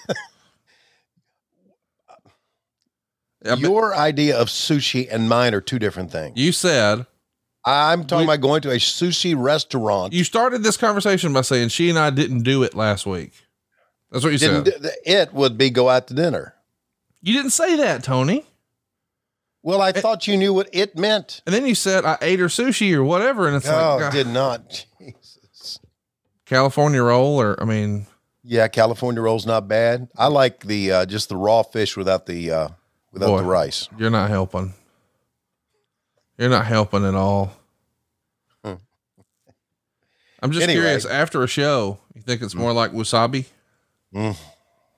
Your idea of sushi and mine are two different things. You said I'm talking about going to a sushi restaurant. you started this conversation by saying she and I didn't do it last week. That's what you Didn't, said. it would be go out to dinner. You didn't say that, Tony. Well, I thought you knew what it meant. And then you said I ate her sushi or whatever, and it's oh, like I did not. Jesus. California roll, or I mean, Yeah, California roll's not bad. I like the uh, just the raw fish without the uh, without boy, the rice. You're not helping. You're not helping at all. Hmm. I'm just Anyway. curious. After a show, you think it's more like wasabi? Mm.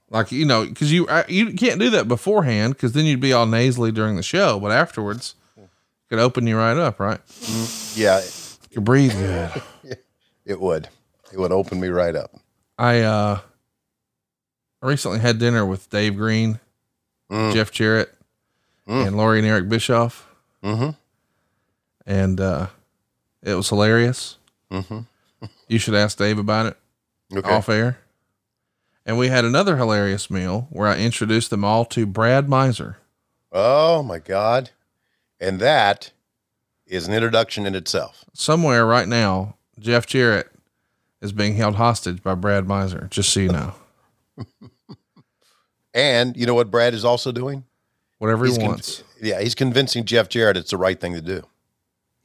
Like you know, because you uh, you can't do that beforehand, because then you'd be all nasally during the show. But afterwards, it could open you right up, right? Yeah, You could breathe good. it would. It would open me right up. I uh I recently had dinner with Dave Green, Mm. Jeff Jarrett, and Lori and Eric Bischoff. Mm-hmm. And uh it was hilarious. Mm-hmm. You should ask Dave about it Okay. off air. And we had another hilarious meal where I introduced them all to Brad Miser. Oh my God. And that is an introduction in itself. Somewhere right now, Jeff Jarrett is being held hostage by Brad Miser, just so you know. And you know what Brad is also doing? Whatever he He's con- wants. yeah, he's convincing Jeff Jarrett it's the right thing to do.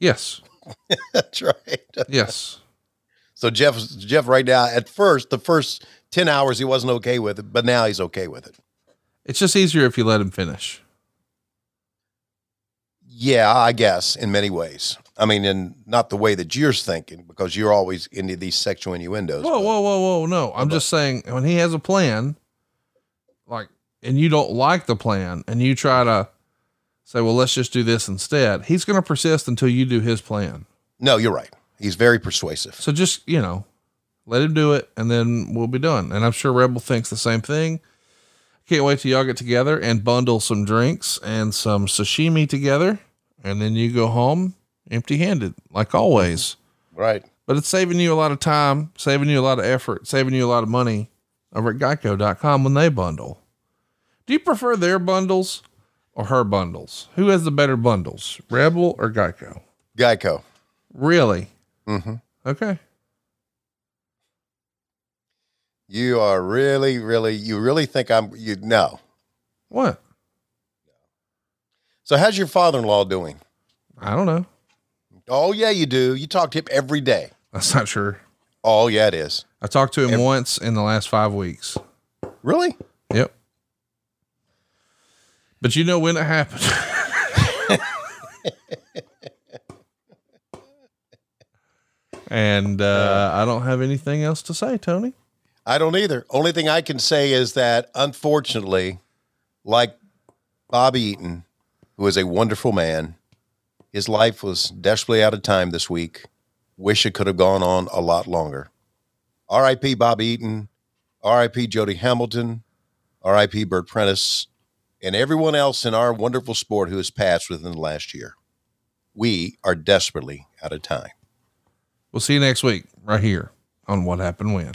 Yes. That's right. Yes. So Jeff, Jeff, right now, at first, the first ten hours, he wasn't okay with it, but now he's okay with it. It's just easier if you let him finish. Yeah, I guess in many ways. I mean, in not the way that you're thinking, because you're always into these sexual innuendos. Whoa, whoa, whoa, whoa. No, I'm just saying when he has a plan, like, and you don't like the plan and you try to say, well, let's just do this instead, he's going to persist until you do his plan. No, you're right. He's very persuasive. So just, you know, let him do it and then we'll be done. And I'm sure Rebel thinks the same thing. Can't wait till y'all get together and bundle some drinks and some sashimi together. And then you go home empty handed, like always. Right. But it's saving you a lot of time, saving you a lot of effort, saving you a lot of money over at geico.com when they bundle. Do you prefer their bundles or her bundles? Who has the better bundles, Rebel or Geico? Geico. Really? Mm-hmm. Okay. You are really, really, you really think I'm, you know. What? So, how's your father in law doing? I don't know. Oh, yeah, you do. You talk to him every day. That's not true. Oh, yeah, it is. I talked to him once in the last five weeks. Really? Yep. But you know when it happened. and uh, I don't have anything else to say, Tony. I don't either. Only thing I can say is that unfortunately, like Bobby Eaton, who is a wonderful man, his life was desperately out of time this week. Wish it could have gone on a lot longer. R.I.P. Bobby Eaton, R.I.P. Jody Hamilton, R.I.P. Bert Prentice, and everyone else in our wonderful sport who has passed within the last year. We are desperately out of time. We'll see you next week, right here on What Happened When.